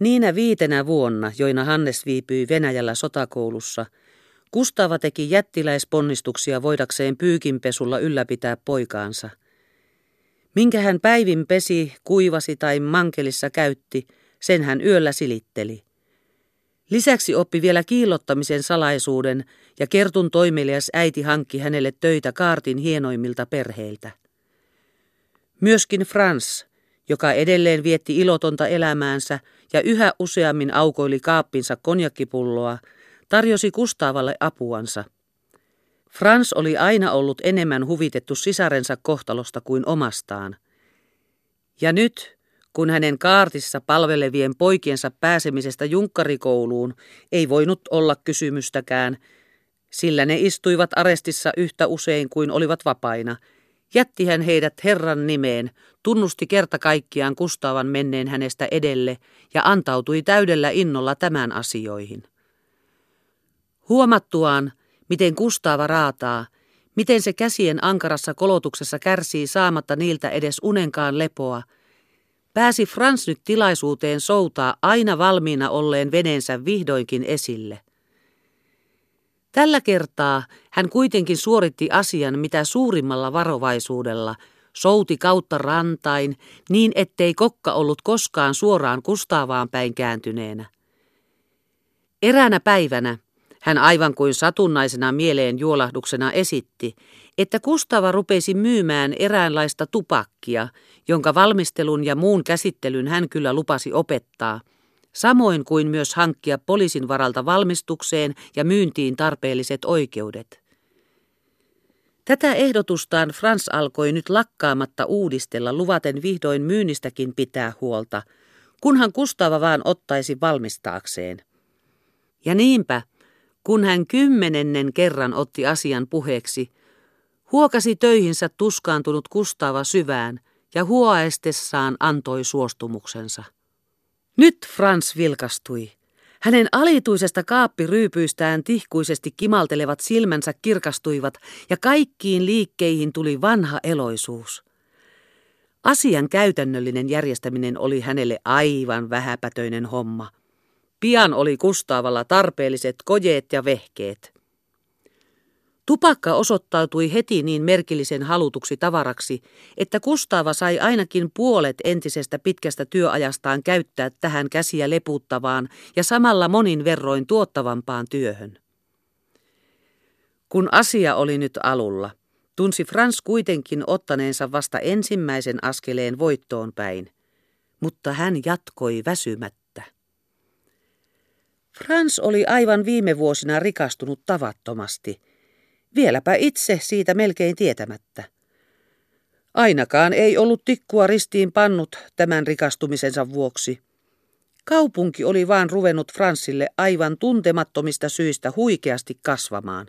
Niinä viitenä vuonna, joina Hannes viipyi Venäjällä sotakoulussa, Kustava teki jättiläisponnistuksia voidakseen pyykinpesulla ylläpitää poikaansa. Minkä hän päivin pesi, kuivasi tai mankelissa käytti, sen hän yöllä silitteli. Lisäksi oppi vielä kiillottamisen salaisuuden ja kertun toimelias äiti hankki hänelle töitä kaartin hienoimmilta perheiltä. Myöskin Frans, joka edelleen vietti ilotonta elämäänsä ja yhä useammin aukoili kaappinsa konjakkipulloa, tarjosi Kustaavalle apuansa. Frans oli aina ollut enemmän huvitettu sisarensa kohtalosta kuin omastaan. Ja nyt, kun hänen kaartissa palvelevien poikiensa pääsemisestä junkkarikouluun ei voinut olla kysymystäkään, sillä ne istuivat arestissa yhtä usein kuin olivat vapaina – Jätti hän heidät Herran nimeen, tunnusti kerta kaikkiaan Kustavan menneen hänestä edelle ja antautui täydellä innolla tämän asioihin. Huomattuaan, miten Kustava raataa, miten se käsien ankarassa kolotuksessa kärsii saamatta niiltä edes unenkaan lepoa, pääsi Frans nyt tilaisuuteen soutaa aina valmiina olleen veneensä vihdoinkin esille. Tällä kertaa hän kuitenkin suoritti asian mitä suurimmalla varovaisuudella, souti kautta rantain, niin ettei kokka ollut koskaan suoraan Kustaavaan päin kääntyneenä. Eräänä päivänä hän aivan kuin satunnaisena mieleen juolahduksena esitti, että Kustava rupesi myymään eräänlaista tupakkia, jonka valmistelun ja muun käsittelyn hän kyllä lupasi opettaa – samoin kuin myös hankkia poliisin varalta valmistukseen ja myyntiin tarpeelliset oikeudet. Tätä ehdotustaan Frans alkoi nyt lakkaamatta uudistella luvaten vihdoin myynnistäkin pitää huolta, kunhan Kustava vaan ottaisi valmistaakseen. Ja niinpä, kun hän kymmenennen kerran otti asian puheeksi, huokasi töihinsä tuskaantunut Kustava syvään ja huoaestessaan antoi suostumuksensa. Nyt Frans vilkastui. Hänen alituisesta kaappiryypyistään tihkuisesti kimaltelevat silmänsä kirkastuivat ja kaikkiin liikkeihin tuli vanha eloisuus. Asian käytännöllinen järjestäminen oli hänelle aivan vähäpätöinen homma. Pian oli Kustaavalla tarpeelliset kojeet ja vehkeet. Tupakka osoittautui heti niin merkillisen halutuksi tavaraksi, että Kustaava sai ainakin puolet entisestä pitkästä työajastaan käyttää tähän käsiä leputtavaan ja samalla monin verroin tuottavampaan työhön. Kun asia oli nyt alulla, tunsi Frans kuitenkin ottaneensa vasta ensimmäisen askeleen voittoon päin, mutta hän jatkoi väsymättä. Frans oli aivan viime vuosina rikastunut tavattomasti – vieläpä itse siitä melkein tietämättä. Ainakaan ei ollut tikkua ristiin pannut tämän rikastumisensa vuoksi. Kaupunki oli vaan ruvennut Fransille aivan tuntemattomista syistä huikeasti kasvamaan.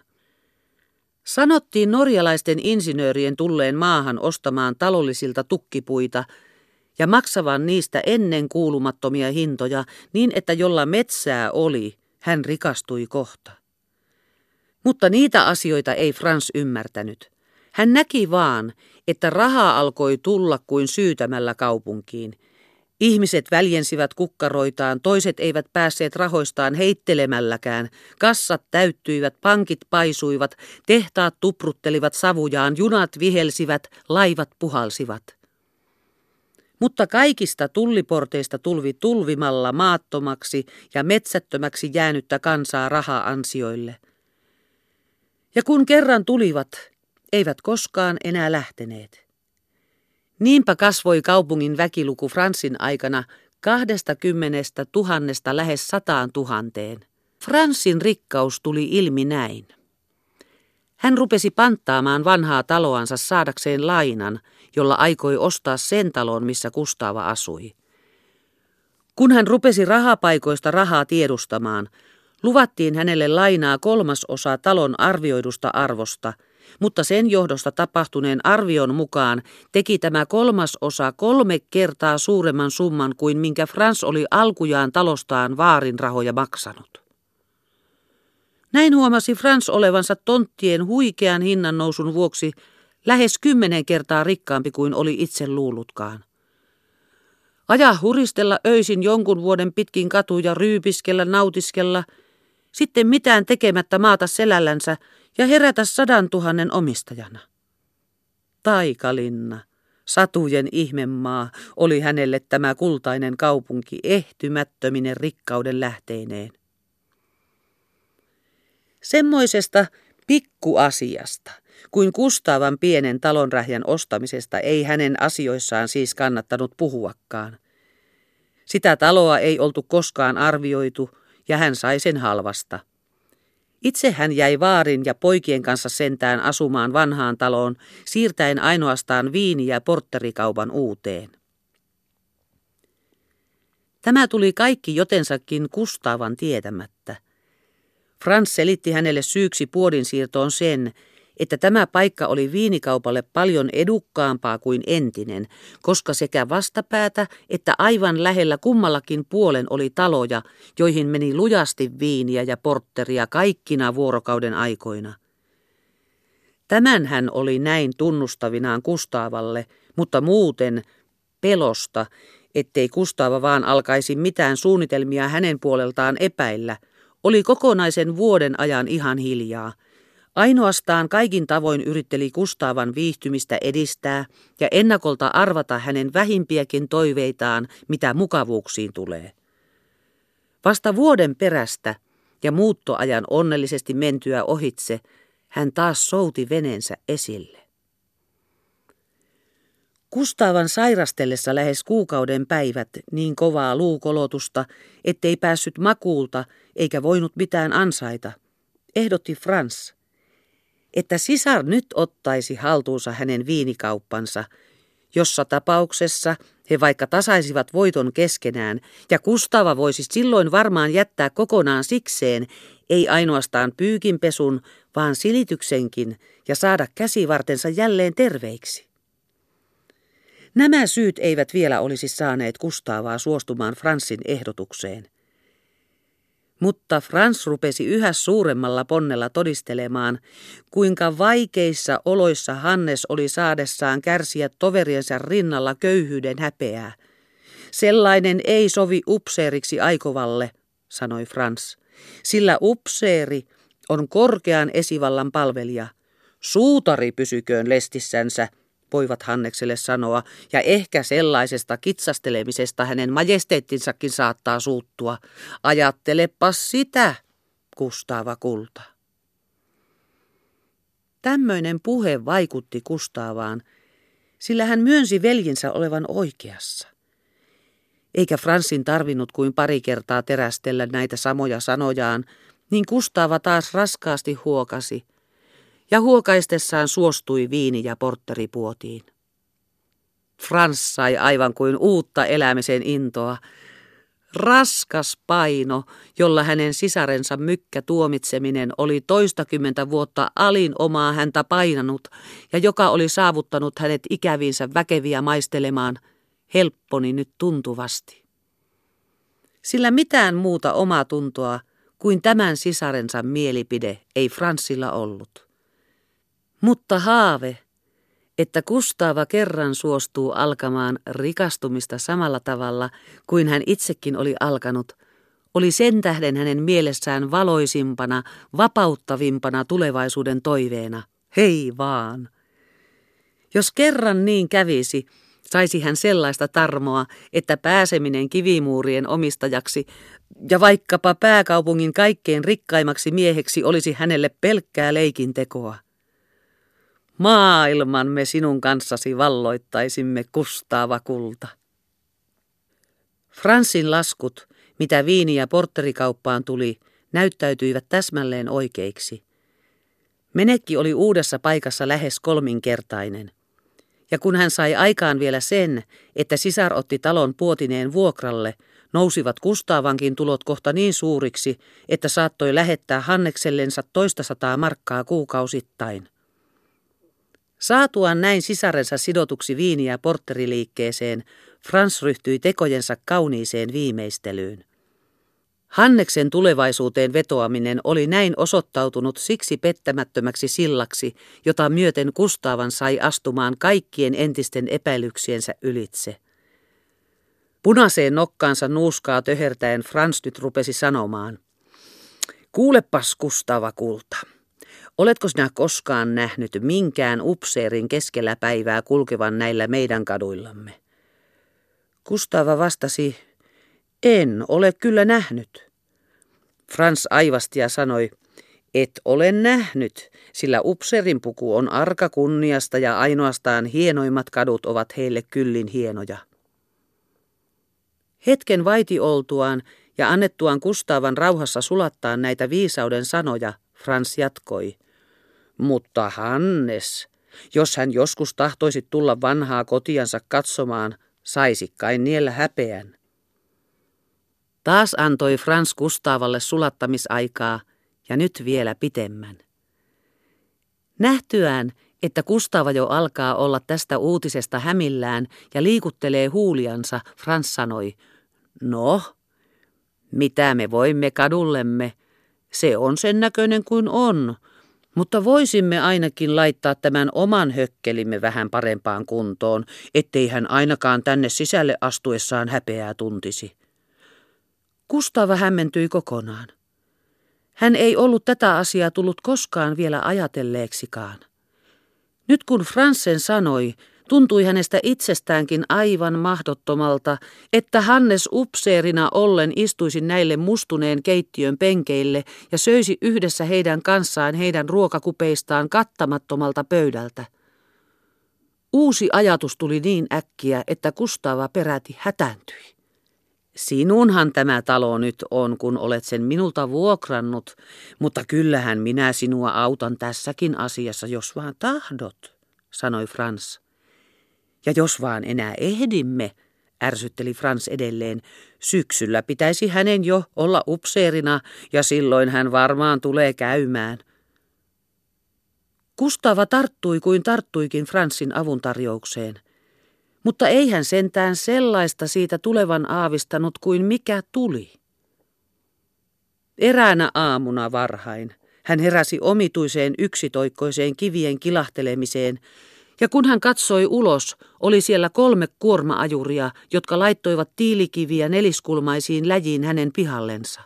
Sanottiin norjalaisten insinöörien tulleen maahan ostamaan talollisilta tukkipuita ja maksavan niistä ennen kuulumattomia hintoja niin, että jolla metsää oli, hän rikastui kohta. Mutta niitä asioita ei Frans ymmärtänyt. Hän näki vaan, että rahaa alkoi tulla kuin syytämällä kaupunkiin. Ihmiset väljensivät kukkaroitaan, toiset eivät päässeet rahoistaan heittelemälläkään. Kassat täyttyivät, pankit paisuivat, tehtaat tupruttelivat savujaan, junat vihelsivät, laivat puhalsivat. Mutta kaikista tulliporteista tulvi tulvimalla maattomaksi ja metsättömäksi jäänyttä kansaa raha-ansioille – ja kun kerran tulivat, eivät koskaan enää lähteneet. Niinpä kasvoi kaupungin väkiluku Fransin aikana kahdesta kymmenestä tuhannesta lähes sataan tuhanteen. Fransin rikkaus tuli ilmi näin. Hän rupesi panttaamaan vanhaa taloansa saadakseen lainan, jolla aikoi ostaa sen talon, missä Kustava asui. Kun hän rupesi rahapaikoista rahaa tiedustamaan, Luvattiin hänelle lainaa kolmasosa talon arvioidusta arvosta, mutta sen johdosta tapahtuneen arvion mukaan teki tämä kolmasosa kolme kertaa suuremman summan kuin minkä Frans oli alkujaan talostaan vaarin rahoja maksanut. Näin huomasi Frans olevansa tonttien huikean hinnan nousun vuoksi lähes kymmenen kertaa rikkaampi kuin oli itse luullutkaan. Ajaa huristella öisin jonkun vuoden pitkin katuja, ryypiskellä, nautiskella, sitten mitään tekemättä maata selällänsä ja herätä sadan tuhannen omistajana. Taikalinna, satujen ihmemaa, oli hänelle tämä kultainen kaupunki ehtymättöminen rikkauden lähteineen. Semmoisesta pikkuasiasta, kuin Kustavan pienen talonrähjän ostamisesta ei hänen asioissaan siis kannattanut puhuakaan. Sitä taloa ei oltu koskaan arvioitu, ja hän sai sen halvasta. Itse hän jäi vaarin ja poikien kanssa sentään asumaan vanhaan taloon, siirtäen ainoastaan viini- ja portterikaupan uuteen. Tämä tuli kaikki jotensakin Kustavan tietämättä. Frans selitti hänelle syyksi puodinsiirtoon sen, että tämä paikka oli viinikaupalle paljon edukkaampaa kuin entinen, koska sekä vastapäätä että aivan lähellä kummallakin puolen oli taloja, joihin meni lujasti viiniä ja portteria kaikkina vuorokauden aikoina. Tämän hän oli näin tunnustavinaan Kustaavalle, mutta muuten pelosta, ettei Kustaava vaan alkaisi mitään suunnitelmia hänen puoleltaan epäillä, oli kokonaisen vuoden ajan ihan hiljaa – Ainoastaan kaikin tavoin yritteli Kustaavan viihtymistä edistää ja ennakolta arvata hänen vähimpiäkin toiveitaan, mitä mukavuuksiin tulee. Vasta vuoden perästä ja muuttoajan onnellisesti mentyä ohitse, hän taas souti veneensä esille. Kustaavan sairastellessa lähes kuukauden päivät niin kovaa luukolotusta, ettei päässyt makuulta eikä voinut mitään ansaita, ehdotti Frans – että sisar nyt ottaisi haltuunsa hänen viinikauppansa, jossa tapauksessa he vaikka tasaisivat voiton keskenään, ja Kustava voisi silloin varmaan jättää kokonaan sikseen, ei ainoastaan pyykinpesun, vaan silityksenkin, ja saada käsivartensa jälleen terveiksi. Nämä syyt eivät vielä olisi saaneet Kustavaa suostumaan Fransin ehdotukseen. Mutta Frans rupesi yhä suuremmalla ponnella todistelemaan, kuinka vaikeissa oloissa Hannes oli saadessaan kärsiä toveriensa rinnalla köyhyyden häpeää. Sellainen ei sovi upseeriksi aikovalle, sanoi Frans, sillä upseeri on korkean esivallan palvelija. Suutari pysyköön lestissänsä, voivat Hannekselle sanoa, ja ehkä sellaisesta kitsastelemisesta hänen majesteettinsakin saattaa suuttua. Ajattelepa sitä, Kustaava Kulta. Tämmöinen puhe vaikutti Kustaavaan, sillä hän myönsi veljinsä olevan oikeassa. Eikä Fransin tarvinnut kuin pari kertaa terästellä näitä samoja sanojaan, niin Kustaava taas raskaasti huokasi – ja huokaistessaan suostui viini- ja portteripuotiin. Frans sai aivan kuin uutta elämisen intoa. Raskas paino, jolla hänen sisarensa mykkä tuomitseminen oli toistakymmentä vuotta alin omaa häntä painanut ja joka oli saavuttanut hänet ikäviinsä väkeviä maistelemaan, helpponi nyt tuntuvasti. Sillä mitään muuta omaa tuntoa kuin tämän sisarensa mielipide ei Fransilla ollut. Mutta haave, että Kustaava kerran suostuu alkamaan rikastumista samalla tavalla kuin hän itsekin oli alkanut, oli sen tähden hänen mielessään valoisimpana, vapauttavimpana tulevaisuuden toiveena. Hei vaan! Jos kerran niin kävisi, saisi hän sellaista tarmoa, että pääseminen kivimuurien omistajaksi ja vaikkapa pääkaupungin kaikkein rikkaimmaksi mieheksi olisi hänelle pelkkää leikintekoa. Maailman me sinun kanssasi valloittaisimme kustaava kulta. Fransin laskut, mitä viini- ja portterikauppaan tuli, näyttäytyivät täsmälleen oikeiksi. Menekki oli uudessa paikassa lähes kolminkertainen. Ja kun hän sai aikaan vielä sen, että sisar otti talon puotineen vuokralle, nousivat Kustaavankin tulot kohta niin suuriksi, että saattoi lähettää Hanneksellensa toista sataa markkaa kuukausittain. Saatuaan näin sisarensa sidotuksi viini- ja portteriliikkeeseen, Frans ryhtyi tekojensa kauniiseen viimeistelyyn. Hanneksen tulevaisuuteen vetoaminen oli näin osoittautunut siksi pettämättömäksi sillaksi, jota myöten Kustaavan sai astumaan kaikkien entisten epäilyksiensä ylitse. Punaiseen nokkaansa nuuskaa töhertäen Frans nyt rupesi sanomaan. Kuulepas Kustava kulta. Oletko sinä koskaan nähnyt minkään upseerin keskellä päivää kulkevan näillä meidän kaduillamme? Kustava vastasi, en ole kyllä nähnyt. Frans aivasti ja sanoi, et ole nähnyt, sillä upseerin puku on arka kunniasta ja ainoastaan hienoimmat kadut ovat heille kyllin hienoja. Hetken vaiti oltuaan ja annettuaan Kustavan rauhassa sulattaa näitä viisauden sanoja, Frans jatkoi. Mutta Hannes, jos hän joskus tahtoisi tulla vanhaa kotiansa katsomaan, saisi kai niellä häpeän. Taas antoi Frans Kustavalle sulattamisaikaa ja nyt vielä pitemmän. Nähtyään, että Kustava jo alkaa olla tästä uutisesta hämillään ja liikuttelee huuliansa, Frans sanoi, no, mitä me voimme kadullemme, se on sen näköinen kuin on, mutta voisimme ainakin laittaa tämän oman hökkelimme vähän parempaan kuntoon, ettei hän ainakaan tänne sisälle astuessaan häpeää tuntisi. Kustava hämmentyi kokonaan. Hän ei ollut tätä asiaa tullut koskaan vielä ajatelleeksikaan. Nyt kun Fransen sanoi, tuntui hänestä itsestäänkin aivan mahdottomalta, että Hannes upseerina ollen istuisi näille mustuneen keittiön penkeille ja söisi yhdessä heidän kanssaan heidän ruokakupeistaan kattamattomalta pöydältä. Uusi ajatus tuli niin äkkiä, että Kustava peräti hätääntyi. Sinunhan tämä talo nyt on, kun olet sen minulta vuokrannut, mutta kyllähän minä sinua autan tässäkin asiassa, jos vaan tahdot, sanoi Frans. Ja jos vaan enää ehdimme, ärsytteli Frans edelleen, syksyllä pitäisi hänen jo olla upseerina ja silloin hän varmaan tulee käymään. Kustava tarttui kuin tarttuikin Fransin avuntarjoukseen – mutta ei hän sentään sellaista siitä tulevan aavistanut kuin mikä tuli. Eräänä aamuna varhain hän heräsi omituiseen yksitoikkoiseen kivien kilahtelemiseen, ja kun hän katsoi ulos, oli siellä kolme kuormaajuria, jotka laittoivat tiilikiviä neliskulmaisiin läjiin hänen pihallensa.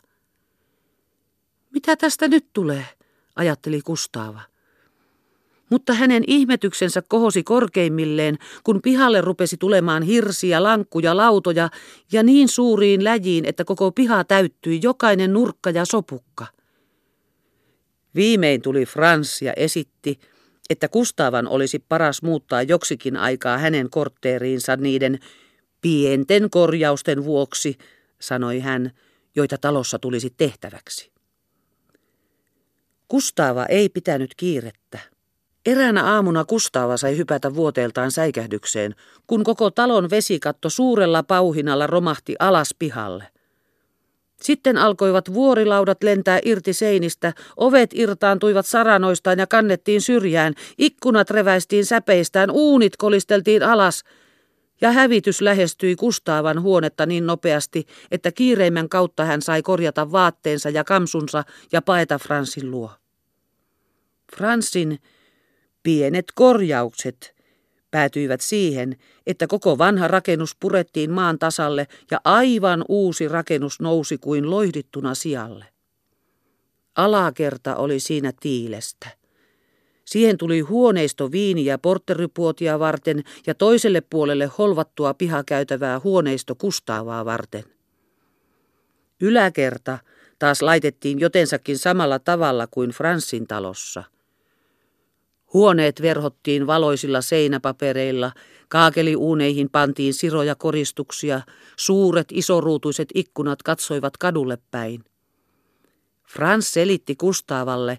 Mitä tästä nyt tulee, ajatteli Kustaava. Mutta hänen ihmetyksensä kohosi korkeimmilleen, kun pihalle rupesi tulemaan hirsiä, lankkuja, lautoja ja niin suuriin läjiin, että koko piha täyttyi jokainen nurkka ja sopukka. Viimein tuli Frans ja esitti, että Kustavan olisi paras muuttaa joksikin aikaa hänen kortteeriinsa niiden pienten korjausten vuoksi, sanoi hän, joita talossa tulisi tehtäväksi. Kustava ei pitänyt kiirettä. Eräänä aamuna Kustava sai hypätä vuoteeltaan säikähdykseen, kun koko talon vesikatto suurella pauhinalla romahti alas pihalle. Sitten alkoivat vuorilaudat lentää irti seinistä, ovet irtaantuivat saranoistaan ja kannettiin syrjään, ikkunat reväistiin säpeistään, uunit kolisteltiin alas, ja hävitys lähestyi Kustaavan huonetta niin nopeasti, että kiireimmän kautta hän sai korjata vaatteensa ja kamsunsa ja paeta Fransin luo. Fransin Pienet korjaukset päätyivät siihen, että koko vanha rakennus purettiin maan tasalle ja aivan uusi rakennus nousi kuin loihdittuna sijalle. Alakerta oli siinä tiilestä. Siihen tuli huoneisto viini- ja portteripuotia varten ja toiselle puolelle holvattua pihakäytävää huoneisto kustaavaa varten. Yläkerta taas laitettiin jotensakin samalla tavalla kuin Fransin talossa – Huoneet verhottiin valoisilla seinäpapereilla, kaakeliuuneihin pantiin siroja koristuksia, suuret isoruutuiset ikkunat katsoivat kadulle päin. Frans selitti Kustaavalle,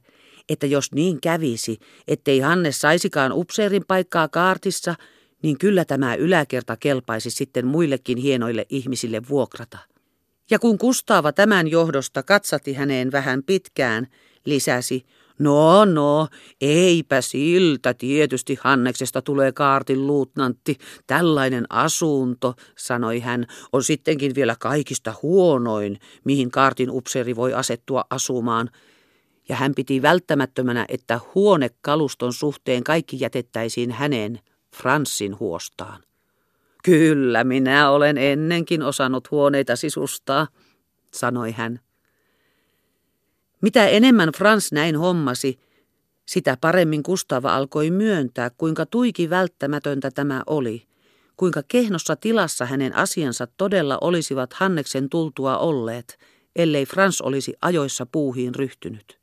että jos niin kävisi, ettei Hannes saisikaan upseerin paikkaa kaartissa, niin kyllä tämä yläkerta kelpaisi sitten muillekin hienoille ihmisille vuokrata. Ja kun Kustaava tämän johdosta katsati häneen vähän pitkään, lisäsi, No, no, eipä siltä. Tietysti Hanneksesta tulee kaartin luutnantti. Tällainen asunto, sanoi hän, on sittenkin vielä kaikista huonoin, mihin kaartin upseeri voi asettua asumaan. Ja hän piti välttämättömänä, että huonekaluston suhteen kaikki jätettäisiin hänen, Franssin huostaan. Kyllä, minä olen ennenkin osannut huoneita sisustaa, sanoi hän. Mitä enemmän Frans näin hommasi, sitä paremmin Kustava alkoi myöntää, kuinka tuiki välttämätöntä tämä oli, kuinka kehnossa tilassa hänen asiansa todella olisivat Hanneksen tultua olleet, ellei Frans olisi ajoissa puuhiin ryhtynyt.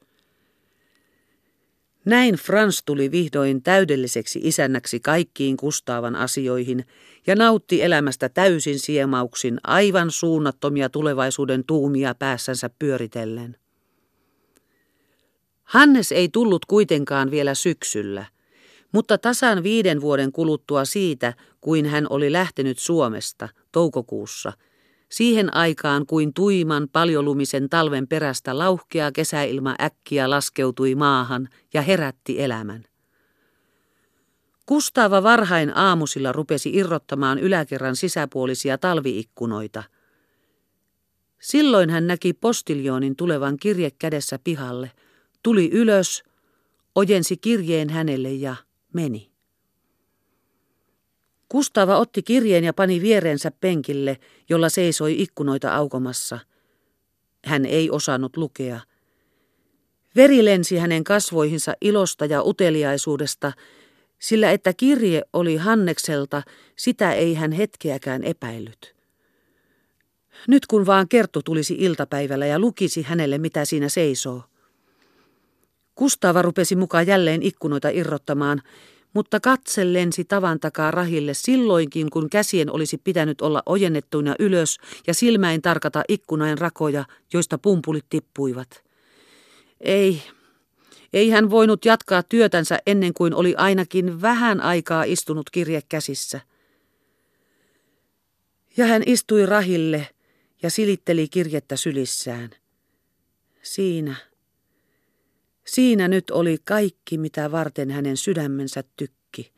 Näin Frans tuli vihdoin täydelliseksi isännäksi kaikkiin Kustaavan asioihin ja nautti elämästä täysin siemauksin aivan suunnattomia tulevaisuuden tuumia päässänsä pyöritellen. Hannes ei tullut kuitenkaan vielä syksyllä, mutta tasan viiden vuoden kuluttua siitä, kuin hän oli lähtenyt Suomesta toukokuussa, siihen aikaan kuin tuiman paljolumisen talven perästä lauhkea kesäilma äkkiä laskeutui maahan ja herätti elämän. Kustava varhain aamusilla rupesi irrottamaan yläkerran sisäpuolisia talviikkunoita. Silloin hän näki postiljoonin tulevan kirje kädessä pihalle – tuli ylös, ojensi kirjeen hänelle ja meni. Kustava otti kirjeen ja pani viereensä penkille, jolla seisoi ikkunoita aukomassa. Hän ei osannut lukea. Veri lensi hänen kasvoihinsa ilosta ja uteliaisuudesta, sillä että kirje oli Hannekselta, sitä ei hän hetkeäkään epäillyt. Nyt kun vaan Kerttu tulisi iltapäivällä ja lukisi hänelle, mitä siinä seisoo. Kustava rupesi mukaan jälleen ikkunoita irrottamaan, mutta katse lensi tavan takaa rahille silloinkin, kun käsien olisi pitänyt olla ojennettuina ylös ja silmäin tarkata ikkunain rakoja, joista pumpulit tippuivat. Ei, ei hän voinut jatkaa työtänsä ennen kuin oli ainakin vähän aikaa istunut kirje käsissä. Ja hän istui rahille ja silitteli kirjettä sylissään. Siinä Siinä nyt oli kaikki, mitä varten hänen sydämensä tykki.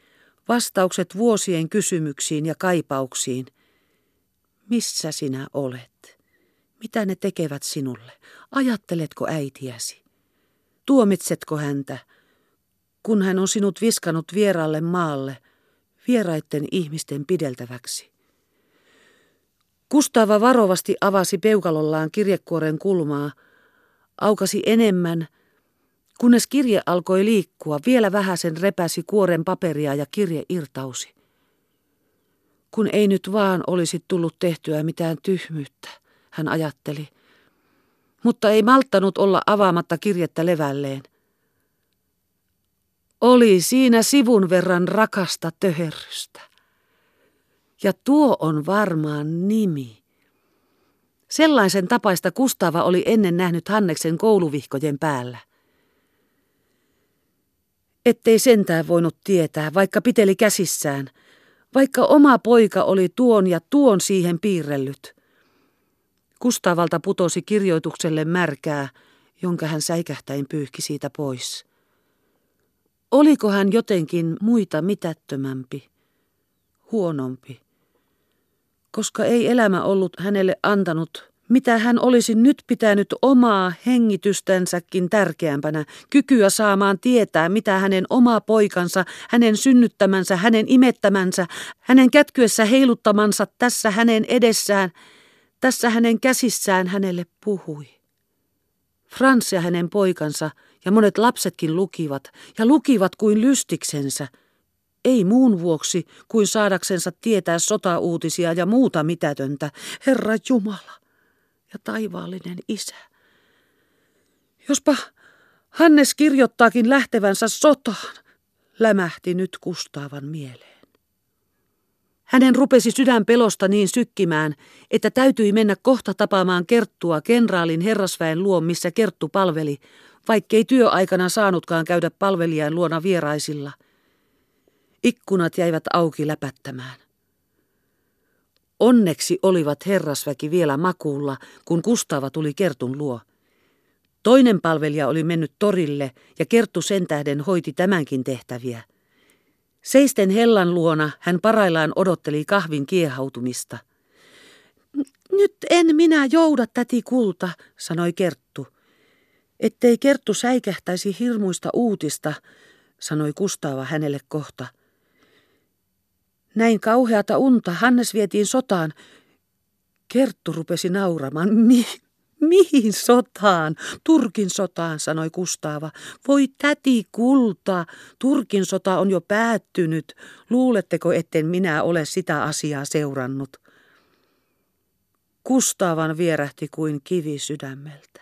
Vastaukset vuosien kysymyksiin ja kaipauksiin. Missä sinä olet? Mitä ne tekevät sinulle? Ajatteletko äitiäsi? Tuomitsetko häntä, kun hän on sinut viskanut vieralle maalle, vieraitten ihmisten pideltäväksi? Kustava varovasti avasi peukalollaan kirjekuoren kulmaa, aukasi enemmän – Kunnes kirje alkoi liikkua, vielä vähäsen repäsi kuoren paperia ja kirje irtausi. Kun ei nyt vaan olisi tullut tehtyä mitään tyhmyyttä, hän ajatteli. Mutta ei malttanut olla avaamatta kirjettä levälleen. Oli siinä sivun verran rakasta töherrystä. Ja tuo on varmaan nimi. Sellaisen tapaista Kustava oli ennen nähnyt Hanneksen kouluvihkojen päällä ettei sentään voinut tietää, vaikka piteli käsissään, vaikka oma poika oli tuon ja tuon siihen piirrellyt. Kustavalta putosi kirjoitukselle märkää, jonka hän säikähtäen pyyhki siitä pois. Oliko hän jotenkin muita mitättömämpi, huonompi, koska ei elämä ollut hänelle antanut mitä hän olisi nyt pitänyt omaa hengitystänsäkin tärkeämpänä, kykyä saamaan tietää, mitä hänen oma poikansa, hänen synnyttämänsä, hänen imettämänsä, hänen kätkyessä heiluttamansa tässä hänen edessään, tässä hänen käsissään hänelle puhui. Frans ja hänen poikansa ja monet lapsetkin lukivat, ja lukivat kuin lystiksensä, ei muun vuoksi kuin saadaksensa tietää sotauutisia ja muuta mitätöntä. Herra Jumala! Ja taivaallinen isä. Jospa Hannes kirjoittaakin lähtevänsä sotaan, lämähti nyt Kustaavan mieleen. Hänen rupesi sydän pelosta niin sykkimään, että täytyi mennä kohta tapaamaan Kerttua kenraalin herrasväen luo, missä Kerttu palveli, vaikkei työaikana saanutkaan käydä palvelijan luona vieraisilla. Ikkunat jäivät auki läpättämään. Onneksi olivat herrasväki vielä makuulla, kun Kustava tuli Kertun luo. Toinen palvelija oli mennyt torille ja Kerttu sen tähden hoiti tämänkin tehtäviä. Seisten hellan luona hän paraillaan odotteli kahvin kiehautumista. Nyt en minä jouda täti kulta, sanoi Kerttu. Ettei Kerttu säikähtäisi hirmuista uutista, sanoi Kustava hänelle kohta. Näin kauheata unta. Hannes vietiin sotaan. Kerttu rupesi nauramaan. Mi mihin sotaan? Turkin sotaan, sanoi Kustaava. Voi täti kulta, Turkin sota on jo päättynyt. Luuletteko, etten minä ole sitä asiaa seurannut? Kustaavan vierähti kuin kivi sydämeltä.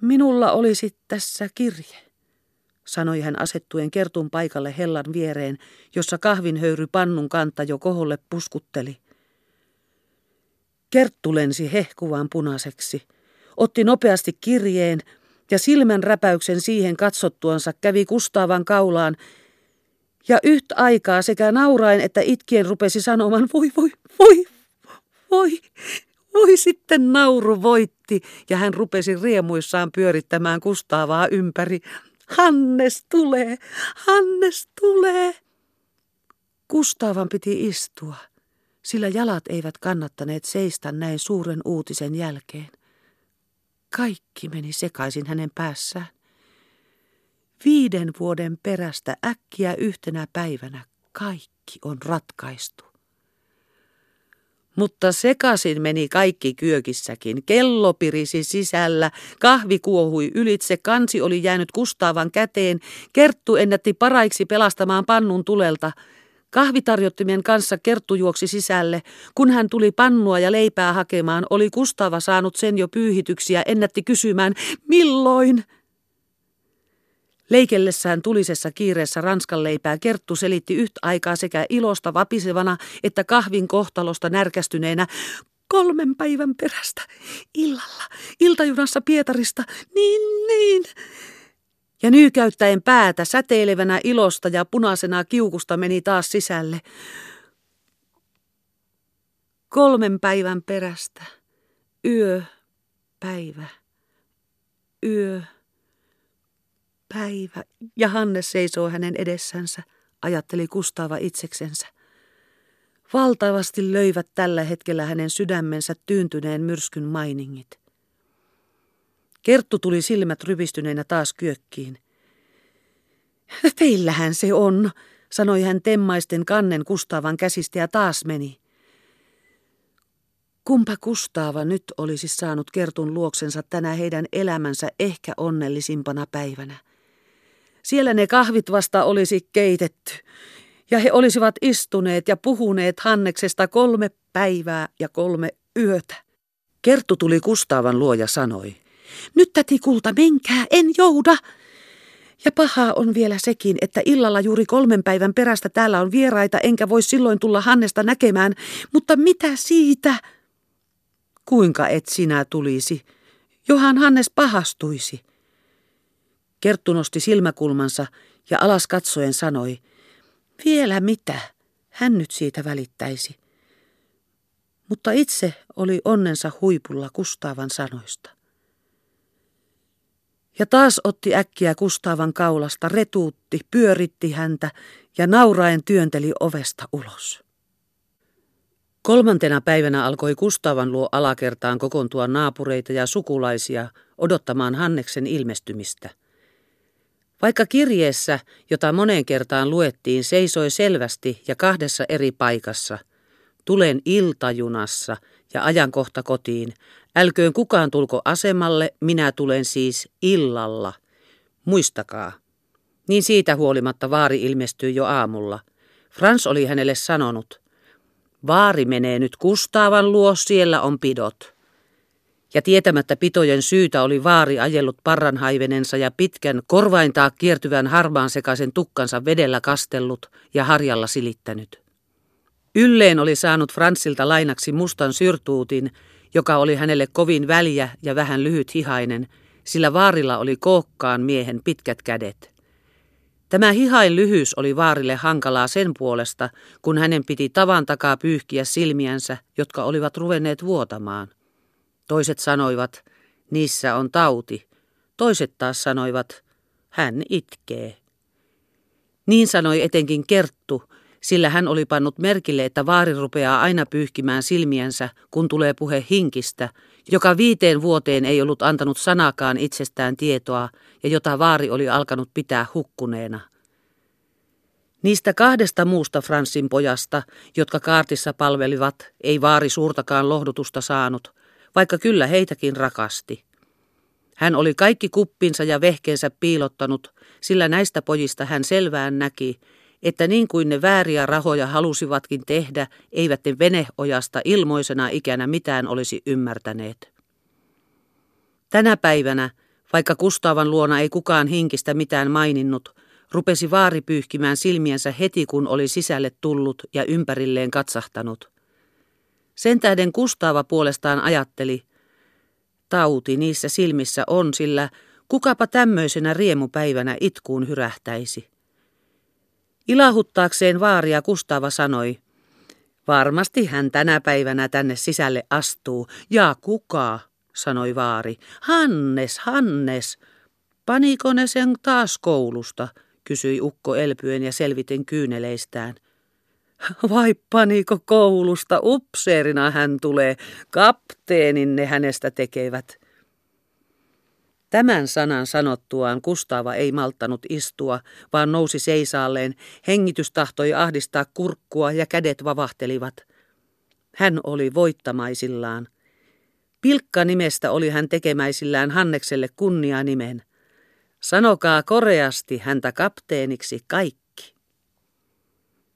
Minulla olisi tässä kirje, sanoi hän asettuen kertun paikalle hellan viereen, jossa kahvinhöyry pannun kanta jo koholle puskutteli. Kerttu lensi hehkuvan punaiseksi, otti nopeasti kirjeen ja silmän räpäyksen siihen katsottuansa kävi Kustaavan kaulaan ja yhtä aikaa sekä nauraen että itkien rupesi sanomaan voi voi voi voi voi sitten nauru voitti ja hän rupesi riemuissaan pyörittämään Kustaavaa ympäri. Hannes tulee, Hannes tulee. Kustaavan piti istua, sillä jalat eivät kannattaneet seistä näin suuren uutisen jälkeen. Kaikki meni sekaisin hänen päässään. Viiden vuoden perästä äkkiä yhtenä päivänä kaikki on ratkaistu. Mutta sekasin meni kaikki kyökissäkin. Kello pirisi sisällä, kahvi kuohui ylitse, kansi oli jäänyt Kustaavan käteen, Kerttu ennätti paraiksi pelastamaan pannun tulelta. Kahvitarjottimien kanssa Kerttu juoksi sisälle. Kun hän tuli pannua ja leipää hakemaan, oli Kustava saanut sen jo pyyhityksiä, ennätti kysymään, milloin? Leikellessään tulisessa kiireessä ranskan leipää Kerttu selitti yhtä aikaa sekä ilosta vapisevana että kahvin kohtalosta närkästyneenä kolmen päivän perästä illalla iltajunassa Pietarista. Niin, niin. Ja nyykäyttäen päätä säteilevänä ilosta ja punaisena kiukusta meni taas sisälle. Kolmen päivän perästä. Yö, päivä, yö päivä, ja Hannes seisoo hänen edessänsä, ajatteli Kustaava itseksensä. Valtavasti löivät tällä hetkellä hänen sydämensä tyyntyneen myrskyn mainingit. Kerttu tuli silmät rypistyneenä taas kyökkiin. Teillähän se on, sanoi hän temmaisten kannen Kustaavan käsistä ja taas meni. Kumpa Kustaava nyt olisi saanut Kertun luoksensa tänä heidän elämänsä ehkä onnellisimpana päivänä. Siellä ne kahvit vasta olisi keitetty, ja he olisivat istuneet ja puhuneet Hanneksesta kolme päivää ja kolme yötä. Kerttu tuli Kustaavan luo ja sanoi, nyt täti kulta, menkää, en jouda. Ja pahaa on vielä sekin, että illalla juuri kolmen päivän perästä täällä on vieraita, enkä voi silloin tulla Hannesta näkemään, mutta mitä siitä? Kuinka et sinä tulisi? Johan Hannes pahastuisi. Kerttu nosti silmäkulmansa ja alas katsoen sanoi, vielä mitä, hän nyt siitä välittäisi. Mutta itse oli onnensa huipulla Kustaavan sanoista. Ja taas otti äkkiä Kustaavan kaulasta, retuutti, pyöritti häntä ja nauraen työnteli ovesta ulos. Kolmantena päivänä alkoi Kustavan luo alakertaan kokoontua naapureita ja sukulaisia odottamaan Hanneksen ilmestymistä. Vaikka kirjeessä, jota moneen kertaan luettiin, seisoi selvästi ja kahdessa eri paikassa, tulen iltajunassa ja ajankohta kotiin, älköön kukaan tulko asemalle, minä tulen siis illalla. Muistakaa. Niin siitä huolimatta vaari ilmestyi jo aamulla. Frans oli hänelle sanonut, vaari menee nyt Kustaavan luo, siellä on pidot ja tietämättä pitojen syytä oli vaari ajellut parranhaivenensa ja pitkän korvaintaa kiertyvän harmaan sekaisen tukkansa vedellä kastellut ja harjalla silittänyt. Ylleen oli saanut Fransilta lainaksi mustan syrtuutin, joka oli hänelle kovin väliä ja vähän lyhyt hihainen, sillä vaarilla oli kookkaan miehen pitkät kädet. Tämä hihain lyhyys oli vaarille hankalaa sen puolesta, kun hänen piti tavan takaa pyyhkiä silmiänsä, jotka olivat ruvenneet vuotamaan. Toiset sanoivat, niissä on tauti. Toiset taas sanoivat, hän itkee. Niin sanoi etenkin Kerttu, sillä hän oli pannut merkille, että vaari rupeaa aina pyyhkimään silmiänsä, kun tulee puhe hinkistä, joka viiteen vuoteen ei ollut antanut sanakaan itsestään tietoa ja jota vaari oli alkanut pitää hukkuneena. Niistä kahdesta muusta Franssin pojasta, jotka kaartissa palvelivat, ei vaari suurtakaan lohdutusta saanut, vaikka kyllä heitäkin rakasti. Hän oli kaikki kuppinsa ja vehkeensä piilottanut, sillä näistä pojista hän selvään näki, että niin kuin ne vääriä rahoja halusivatkin tehdä, eivät ne veneojasta ilmoisena ikänä mitään olisi ymmärtäneet. Tänä päivänä, vaikka Kustavan luona ei kukaan hinkistä mitään maininnut, rupesi vaari pyyhkimään silmiensä heti kun oli sisälle tullut ja ympärilleen katsahtanut. Sen tähden Kustava puolestaan ajatteli, tauti niissä silmissä on, sillä kukapa tämmöisenä riemupäivänä itkuun hyrähtäisi. Ilahuttaakseen vaaria Kustava sanoi, varmasti hän tänä päivänä tänne sisälle astuu. Ja kuka? sanoi vaari. Hannes, Hannes. Paniko ne sen taas koulusta? kysyi ukko elpyen ja selviten kyyneleistään. Vai paniko koulusta, upseerina hän tulee, kapteenin ne hänestä tekevät. Tämän sanan sanottuaan Kustava ei malttanut istua, vaan nousi seisaalleen, hengitys tahtoi ahdistaa kurkkua ja kädet vavahtelivat. Hän oli voittamaisillaan. Pilkka nimestä oli hän tekemäisillään Hannekselle kunnianimen. Sanokaa koreasti häntä kapteeniksi kaikki.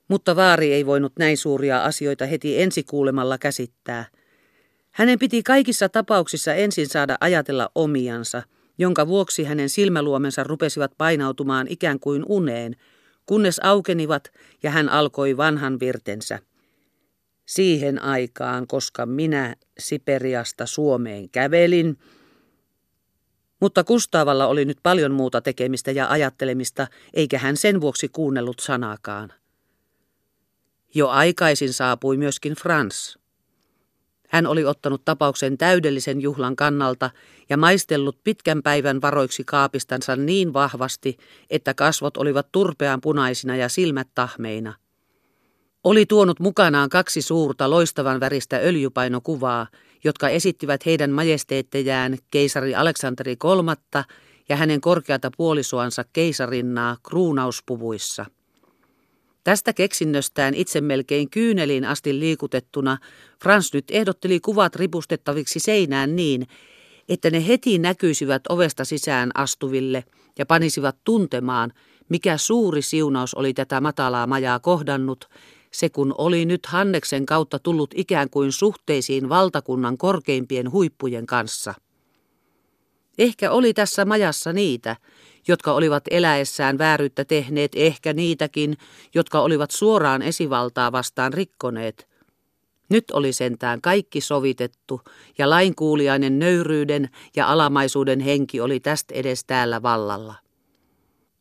Mutta vaari ei voinut näin suuria asioita heti ensikuulemalla käsittää. Hänen piti kaikissa tapauksissa ensin saada ajatella omiansa, jonka vuoksi hänen silmäluomensa rupesivat painautumaan ikään kuin uneen, kunnes aukenivat ja hän alkoi vanhan virtensä. Siihen aikaan, koska minä Siperiasta Suomeen kävelin, mutta Kustavalla oli nyt paljon muuta tekemistä ja ajattelemista, eikä hän sen vuoksi kuunnellut sanaakaan. Jo aikaisin saapui myöskin Frans. Hän oli ottanut tapauksen täydellisen juhlan kannalta ja maistellut pitkän päivän varoiksi kaapistansa niin vahvasti, että kasvot olivat turpean punaisina ja silmät tahmeina. Oli tuonut mukanaan kaksi suurta loistavan väristä öljypainokuvaa, jotka esittivät heidän majesteettejään keisari Aleksanteri kolmatta ja hänen korkeata puolisoansa keisarinnaa kruunauspuvuissa. Tästä keksinnöstään itse melkein kyyneliin asti liikutettuna Frans nyt ehdotteli kuvat ripustettaviksi seinään niin, että ne heti näkyisivät ovesta sisään astuville ja panisivat tuntemaan, mikä suuri siunaus oli tätä matalaa majaa kohdannut se kun oli nyt Hanneksen kautta tullut ikään kuin suhteisiin valtakunnan korkeimpien huippujen kanssa. Ehkä oli tässä majassa niitä, jotka olivat eläessään vääryyttä tehneet, ehkä niitäkin, jotka olivat suoraan esivaltaa vastaan rikkoneet. Nyt oli sentään kaikki sovitettu, ja lainkuuliainen nöyryyden ja alamaisuuden henki oli tästä edes täällä vallalla.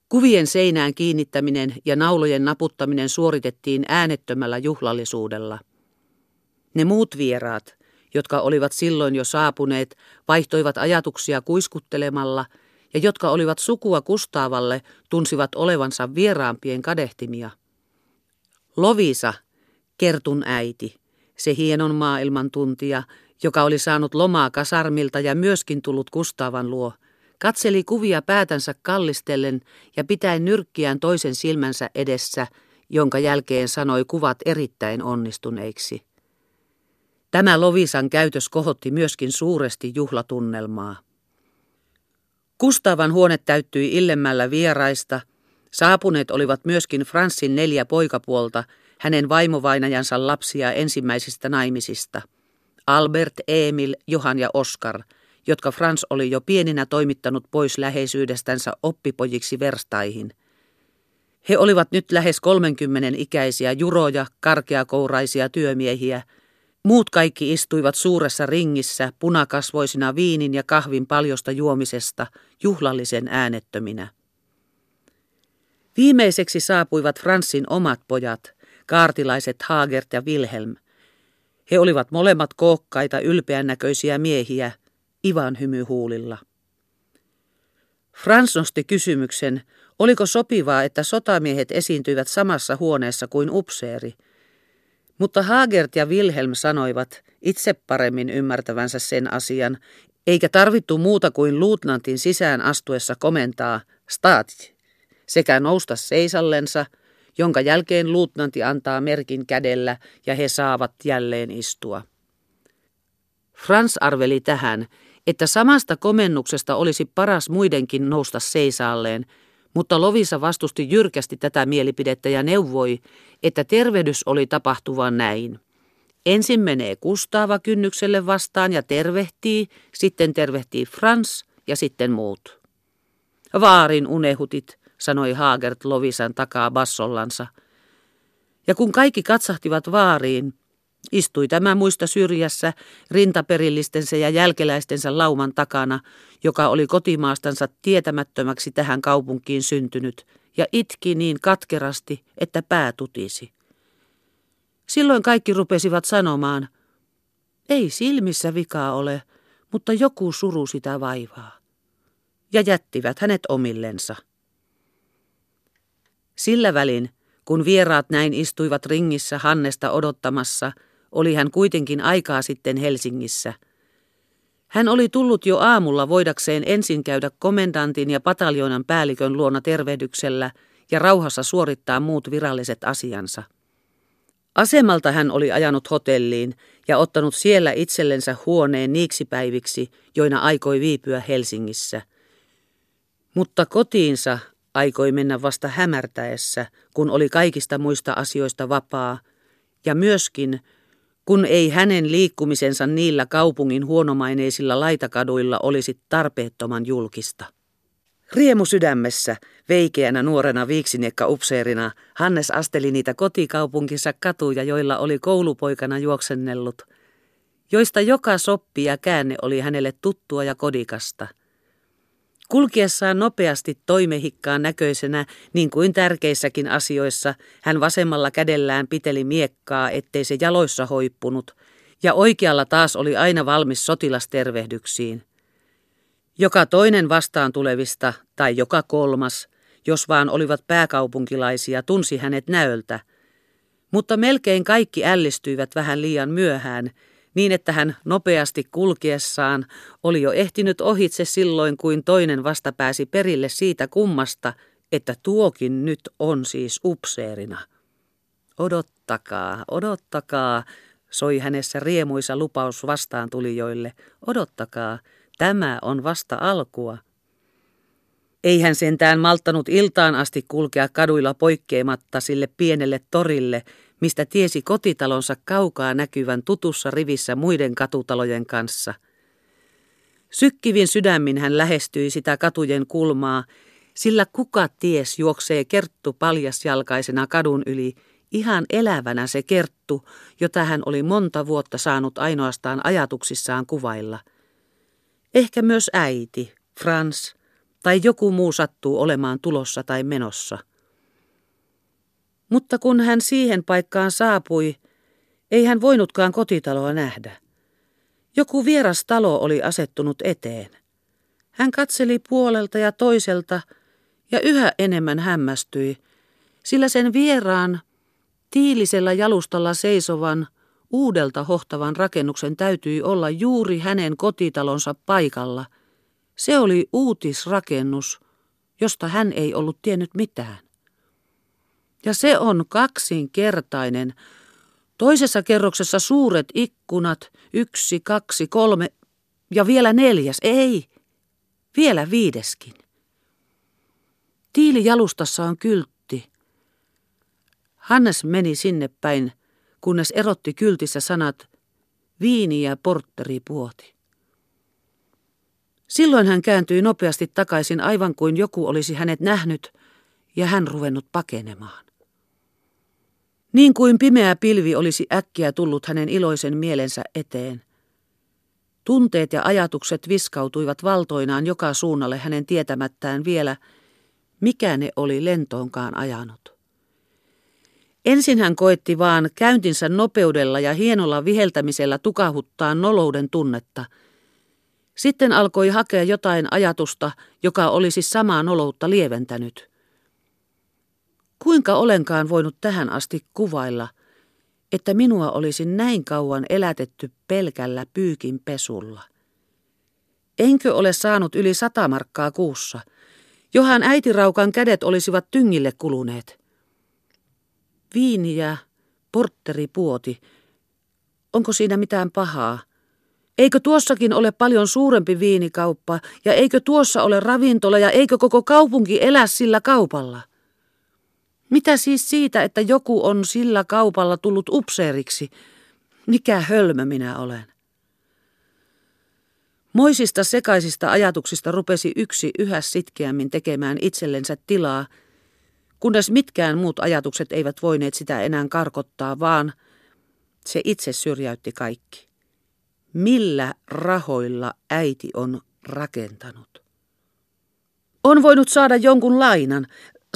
Kuvien seinään kiinnittäminen ja naulojen naputtaminen suoritettiin äänettömällä juhlallisuudella. Ne muut vieraat, jotka olivat silloin jo saapuneet, vaihtoivat ajatuksia kuiskuttelemalla ja jotka olivat sukua Kustaavalle, tunsivat olevansa vieraampien kadehtimia. Lovisa, Kertun äiti, se hienon maailman tuntija, joka oli saanut lomaa kasarmilta ja myöskin tullut Kustaavan luo, Katseli kuvia päätänsä kallistellen ja pitäen nyrkkiään toisen silmänsä edessä, jonka jälkeen sanoi kuvat erittäin onnistuneiksi. Tämä Lovisan käytös kohotti myöskin suuresti juhlatunnelmaa. Kustavan huone täyttyi illemmällä vieraista. Saapuneet olivat myöskin Franssin neljä poikapuolta, hänen vaimovainajansa lapsia ensimmäisistä naimisista. Albert, Emil, Johan ja Oskar – jotka Frans oli jo pieninä toimittanut pois läheisyydestänsä oppipojiksi verstaihin. He olivat nyt lähes 30 ikäisiä juroja, karkeakouraisia työmiehiä. Muut kaikki istuivat suuressa ringissä punakasvoisina viinin ja kahvin paljosta juomisesta, juhlallisen äänettöminä. Viimeiseksi saapuivat Franssin omat pojat, kaartilaiset Haagert ja Wilhelm. He olivat molemmat kookkaita, ylpeän näköisiä miehiä – Ivan hymyhuulilla. Frans nosti kysymyksen, oliko sopivaa, että sotamiehet esiintyivät samassa huoneessa kuin upseeri. Mutta Hagert ja Wilhelm sanoivat itse paremmin ymmärtävänsä sen asian, eikä tarvittu muuta kuin luutnantin sisään astuessa komentaa staat sekä nousta seisallensa, jonka jälkeen luutnanti antaa merkin kädellä ja he saavat jälleen istua. Frans arveli tähän, että samasta komennuksesta olisi paras muidenkin nousta seisaalleen, mutta Lovisa vastusti jyrkästi tätä mielipidettä ja neuvoi, että tervehdys oli tapahtuva näin. Ensin menee Kustaava kynnykselle vastaan ja tervehtii, sitten tervehtii Frans ja sitten muut. Vaarin unehutit, sanoi Haagert Lovisan takaa bassollansa. Ja kun kaikki katsahtivat vaariin, istui tämä muista syrjässä rintaperillistensä ja jälkeläistensä lauman takana, joka oli kotimaastansa tietämättömäksi tähän kaupunkiin syntynyt, ja itki niin katkerasti, että pää tutisi. Silloin kaikki rupesivat sanomaan, ei silmissä vikaa ole, mutta joku suru sitä vaivaa. Ja jättivät hänet omillensa. Sillä välin, kun vieraat näin istuivat ringissä Hannesta odottamassa, oli hän kuitenkin aikaa sitten Helsingissä. Hän oli tullut jo aamulla voidakseen ensin käydä komendantin ja pataljoonan päällikön luona tervehdyksellä ja rauhassa suorittaa muut viralliset asiansa. Asemalta hän oli ajanut hotelliin ja ottanut siellä itsellensä huoneen niiksi päiviksi, joina aikoi viipyä Helsingissä. Mutta kotiinsa aikoi mennä vasta hämärtäessä, kun oli kaikista muista asioista vapaa, ja myöskin, kun ei hänen liikkumisensa niillä kaupungin huonomaineisilla laitakaduilla olisi tarpeettoman julkista. Riemu sydämessä, veikeänä nuorena viiksiniekka upseerina, Hannes asteli niitä kotikaupunkinsa katuja, joilla oli koulupoikana juoksennellut, joista joka soppi ja käänne oli hänelle tuttua ja kodikasta. Kulkiessaan nopeasti toimehikkaan näköisenä, niin kuin tärkeissäkin asioissa, hän vasemmalla kädellään piteli miekkaa, ettei se jaloissa hoippunut, ja oikealla taas oli aina valmis sotilastervehdyksiin. Joka toinen vastaan tulevista, tai joka kolmas, jos vaan olivat pääkaupunkilaisia, tunsi hänet näöltä. Mutta melkein kaikki ällistyivät vähän liian myöhään, niin että hän nopeasti kulkiessaan oli jo ehtinyt ohitse silloin, kuin toinen vasta pääsi perille siitä kummasta, että tuokin nyt on siis upseerina. Odottakaa, odottakaa, soi hänessä riemuisa lupaus vastaan tulijoille. Odottakaa, Tämä on vasta alkua. Ei hän sentään malttanut iltaan asti kulkea kaduilla poikkeamatta sille pienelle torille, mistä tiesi kotitalonsa kaukaa näkyvän tutussa rivissä muiden katutalojen kanssa. Sykkivin sydämin hän lähestyi sitä katujen kulmaa, sillä kuka ties juoksee kerttu paljasjalkaisena kadun yli, ihan elävänä se kerttu, jota hän oli monta vuotta saanut ainoastaan ajatuksissaan kuvailla – Ehkä myös äiti, Frans, tai joku muu sattuu olemaan tulossa tai menossa. Mutta kun hän siihen paikkaan saapui, ei hän voinutkaan kotitaloa nähdä. Joku vieras talo oli asettunut eteen. Hän katseli puolelta ja toiselta ja yhä enemmän hämmästyi, sillä sen vieraan, tiilisellä jalustalla seisovan, Uudelta hohtavan rakennuksen täytyi olla juuri hänen kotitalonsa paikalla. Se oli uutisrakennus, josta hän ei ollut tiennyt mitään. Ja se on kaksinkertainen. Toisessa kerroksessa suuret ikkunat, yksi, kaksi, kolme ja vielä neljäs, ei, vielä viideskin. Tiili jalustassa on kyltti. Hannes meni sinne päin kunnes erotti kyltissä sanat viini ja portteri puoti. Silloin hän kääntyi nopeasti takaisin aivan kuin joku olisi hänet nähnyt ja hän ruvennut pakenemaan. Niin kuin pimeä pilvi olisi äkkiä tullut hänen iloisen mielensä eteen. Tunteet ja ajatukset viskautuivat valtoinaan joka suunnalle hänen tietämättään vielä, mikä ne oli lentoonkaan ajanut. Ensin hän koetti vaan käyntinsä nopeudella ja hienolla viheltämisellä tukahuttaa nolouden tunnetta. Sitten alkoi hakea jotain ajatusta, joka olisi samaa noloutta lieventänyt. Kuinka olenkaan voinut tähän asti kuvailla, että minua olisi näin kauan elätetty pelkällä pyykin pesulla? Enkö ole saanut yli sata markkaa kuussa? Johan äitiraukan kädet olisivat tyngille kuluneet. Viiniä, porteripuoti. Onko siinä mitään pahaa? Eikö tuossakin ole paljon suurempi viinikauppa, ja eikö tuossa ole ravintola, ja eikö koko kaupunki elä sillä kaupalla? Mitä siis siitä, että joku on sillä kaupalla tullut upseeriksi? Mikä hölmö minä olen? Moisista sekaisista ajatuksista rupesi yksi yhä sitkeämmin tekemään itsellensä tilaa, kunnes mitkään muut ajatukset eivät voineet sitä enää karkottaa, vaan se itse syrjäytti kaikki. Millä rahoilla äiti on rakentanut? On voinut saada jonkun lainan,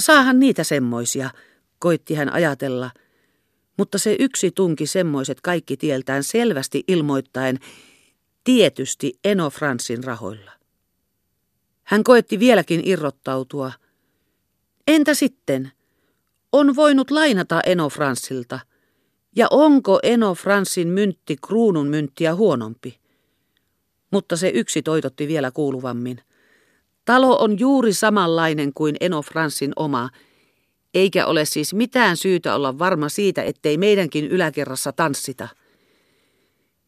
saahan niitä semmoisia, koitti hän ajatella, mutta se yksi tunki semmoiset kaikki tieltään selvästi ilmoittaen, tietysti Eno Fransin rahoilla. Hän koetti vieläkin irrottautua. Entä sitten? On voinut lainata Eno Fransilta. Ja onko Eno Fransin myntti kruunun mynttiä huonompi? Mutta se yksi toitotti vielä kuuluvammin. Talo on juuri samanlainen kuin Eno Fransin oma, eikä ole siis mitään syytä olla varma siitä, ettei meidänkin yläkerrassa tanssita.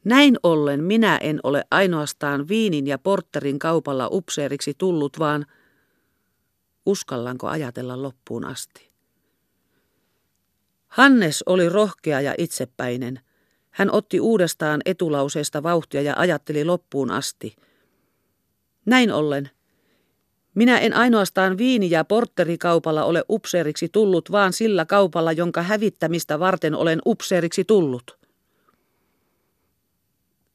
Näin ollen minä en ole ainoastaan viinin ja porterin kaupalla upseeriksi tullut, vaan uskallanko ajatella loppuun asti. Hannes oli rohkea ja itsepäinen. Hän otti uudestaan etulauseesta vauhtia ja ajatteli loppuun asti. Näin ollen, minä en ainoastaan viini- ja porterikaupalla ole upseeriksi tullut, vaan sillä kaupalla, jonka hävittämistä varten olen upseeriksi tullut.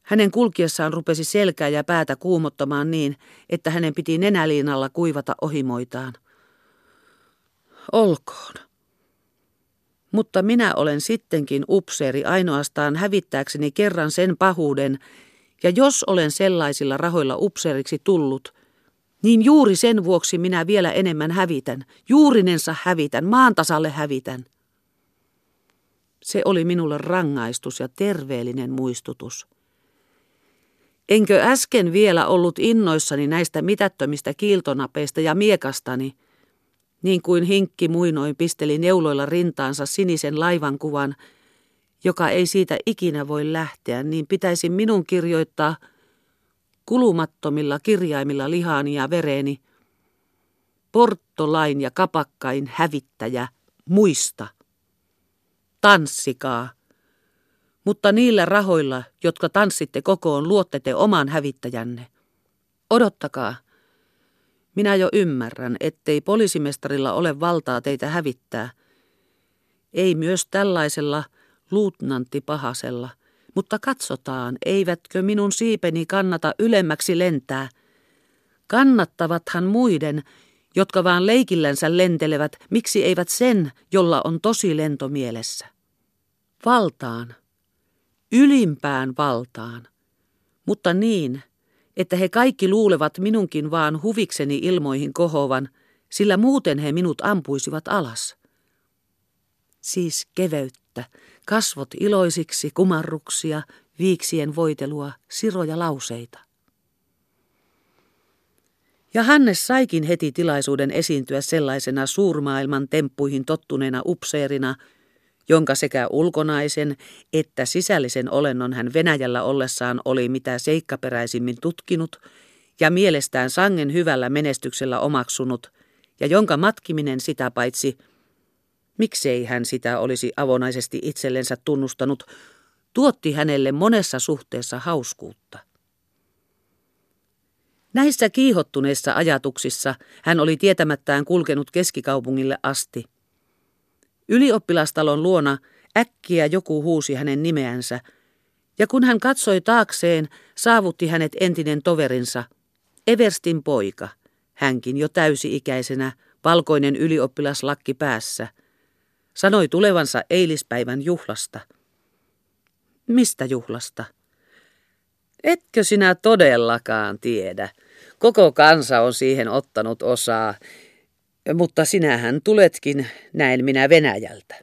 Hänen kulkiessaan rupesi selkää ja päätä kuumottamaan niin, että hänen piti nenäliinalla kuivata ohimoitaan. Olkoon. Mutta minä olen sittenkin upseeri ainoastaan hävittääkseni kerran sen pahuuden, ja jos olen sellaisilla rahoilla upseeriksi tullut, niin juuri sen vuoksi minä vielä enemmän hävitän, juurinensa hävitän, maantasalle hävitän. Se oli minulle rangaistus ja terveellinen muistutus. Enkö äsken vielä ollut innoissani näistä mitättömistä kiiltonapeista ja miekastani, niin kuin hinkki muinoin pisteli neuloilla rintaansa sinisen laivankuvan, joka ei siitä ikinä voi lähteä, niin pitäisi minun kirjoittaa kulumattomilla kirjaimilla lihaani ja vereeni, porttolain ja kapakkain hävittäjä, muista. Tanssikaa mutta niillä rahoilla, jotka tanssitte kokoon, luotte te oman hävittäjänne. Odottakaa. Minä jo ymmärrän, ettei poliisimestarilla ole valtaa teitä hävittää. Ei myös tällaisella luutnanttipahasella. Mutta katsotaan, eivätkö minun siipeni kannata ylemmäksi lentää. Kannattavathan muiden, jotka vaan leikillänsä lentelevät, miksi eivät sen, jolla on tosi lento mielessä. Valtaan ylimpään valtaan, mutta niin, että he kaikki luulevat minunkin vaan huvikseni ilmoihin kohovan, sillä muuten he minut ampuisivat alas. Siis keveyttä, kasvot iloisiksi, kumarruksia, viiksien voitelua, siroja lauseita. Ja Hannes saikin heti tilaisuuden esiintyä sellaisena suurmaailman temppuihin tottuneena upseerina, jonka sekä ulkonaisen että sisällisen olennon hän Venäjällä ollessaan oli mitä seikkaperäisimmin tutkinut ja mielestään sangen hyvällä menestyksellä omaksunut, ja jonka matkiminen sitä paitsi, miksei hän sitä olisi avonaisesti itsellensä tunnustanut, tuotti hänelle monessa suhteessa hauskuutta. Näissä kiihottuneissa ajatuksissa hän oli tietämättään kulkenut keskikaupungille asti – Ylioppilastalon luona äkkiä joku huusi hänen nimeänsä, ja kun hän katsoi taakseen, saavutti hänet entinen toverinsa, Everstin poika, hänkin jo täysi-ikäisenä, valkoinen ylioppilaslakki päässä. Sanoi tulevansa eilispäivän juhlasta. Mistä juhlasta? Etkö sinä todellakaan tiedä? Koko kansa on siihen ottanut osaa, mutta sinähän tuletkin, näin minä Venäjältä.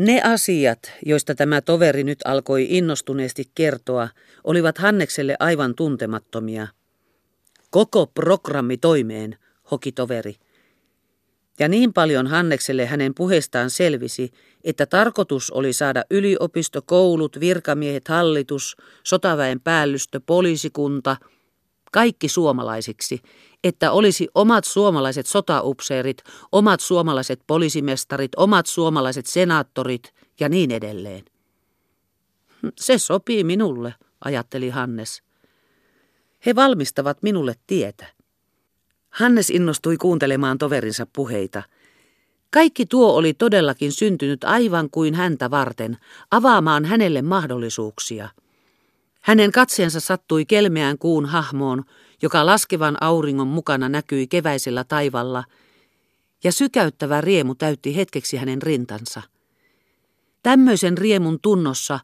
Ne asiat, joista tämä toveri nyt alkoi innostuneesti kertoa, olivat Hannekselle aivan tuntemattomia. Koko programmi toimeen, hoki toveri. Ja niin paljon Hannekselle hänen puheestaan selvisi, että tarkoitus oli saada yliopisto, koulut, virkamiehet, hallitus, sotaväen päällystö, poliisikunta, kaikki suomalaisiksi, että olisi omat suomalaiset sotaupseerit, omat suomalaiset poliisimestarit, omat suomalaiset senaattorit ja niin edelleen. Se sopii minulle, ajatteli Hannes. He valmistavat minulle tietä. Hannes innostui kuuntelemaan toverinsa puheita. Kaikki tuo oli todellakin syntynyt aivan kuin häntä varten, avaamaan hänelle mahdollisuuksia. Hänen katseensa sattui kelmeään kuun hahmoon, joka laskevan auringon mukana näkyi keväisellä taivalla, ja sykäyttävä riemu täytti hetkeksi hänen rintansa. Tämmöisen riemun tunnossa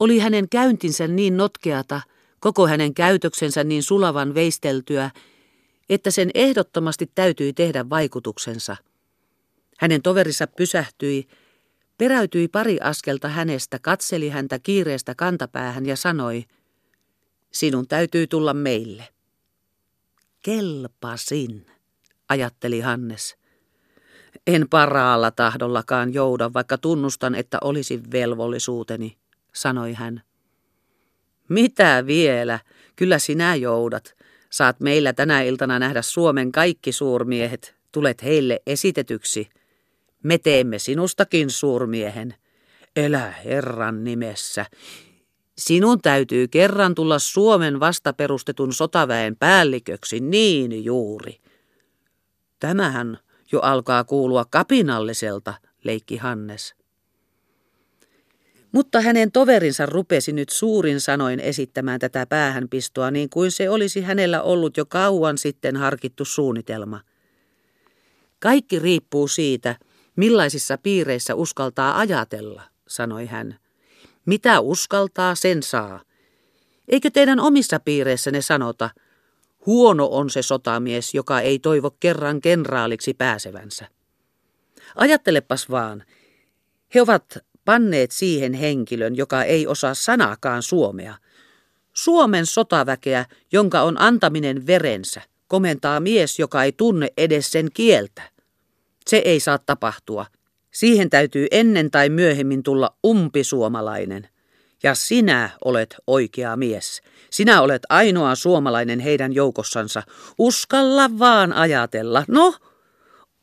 oli hänen käyntinsä niin notkeata, koko hänen käytöksensä niin sulavan veisteltyä, että sen ehdottomasti täytyi tehdä vaikutuksensa. Hänen toverissa pysähtyi, peräytyi pari askelta hänestä, katseli häntä kiireestä kantapäähän ja sanoi, sinun täytyy tulla meille. Kelpasin, ajatteli Hannes. En paraalla tahdollakaan jouda, vaikka tunnustan, että olisi velvollisuuteni, sanoi hän. Mitä vielä? Kyllä sinä joudat. Saat meillä tänä iltana nähdä Suomen kaikki suurmiehet. Tulet heille esitetyksi. Me teemme sinustakin suurmiehen. Elä Herran nimessä. Sinun täytyy kerran tulla Suomen vastaperustetun sotaväen päälliköksi, niin juuri. Tämähän jo alkaa kuulua kapinalliselta, leikki Hannes. Mutta hänen toverinsa rupesi nyt suurin sanoin esittämään tätä päähänpistoa niin kuin se olisi hänellä ollut jo kauan sitten harkittu suunnitelma. Kaikki riippuu siitä, millaisissa piireissä uskaltaa ajatella, sanoi hän. Mitä uskaltaa, sen saa. Eikö teidän omissa piireissänne sanota, huono on se sotamies, joka ei toivo kerran kenraaliksi pääsevänsä? Ajattelepas vaan, he ovat panneet siihen henkilön, joka ei osaa sanaakaan suomea. Suomen sotaväkeä, jonka on antaminen verensä, komentaa mies, joka ei tunne edes sen kieltä. Se ei saa tapahtua. Siihen täytyy ennen tai myöhemmin tulla umpisuomalainen. Ja sinä olet oikea mies. Sinä olet ainoa suomalainen heidän joukossansa. Uskalla vaan ajatella. No,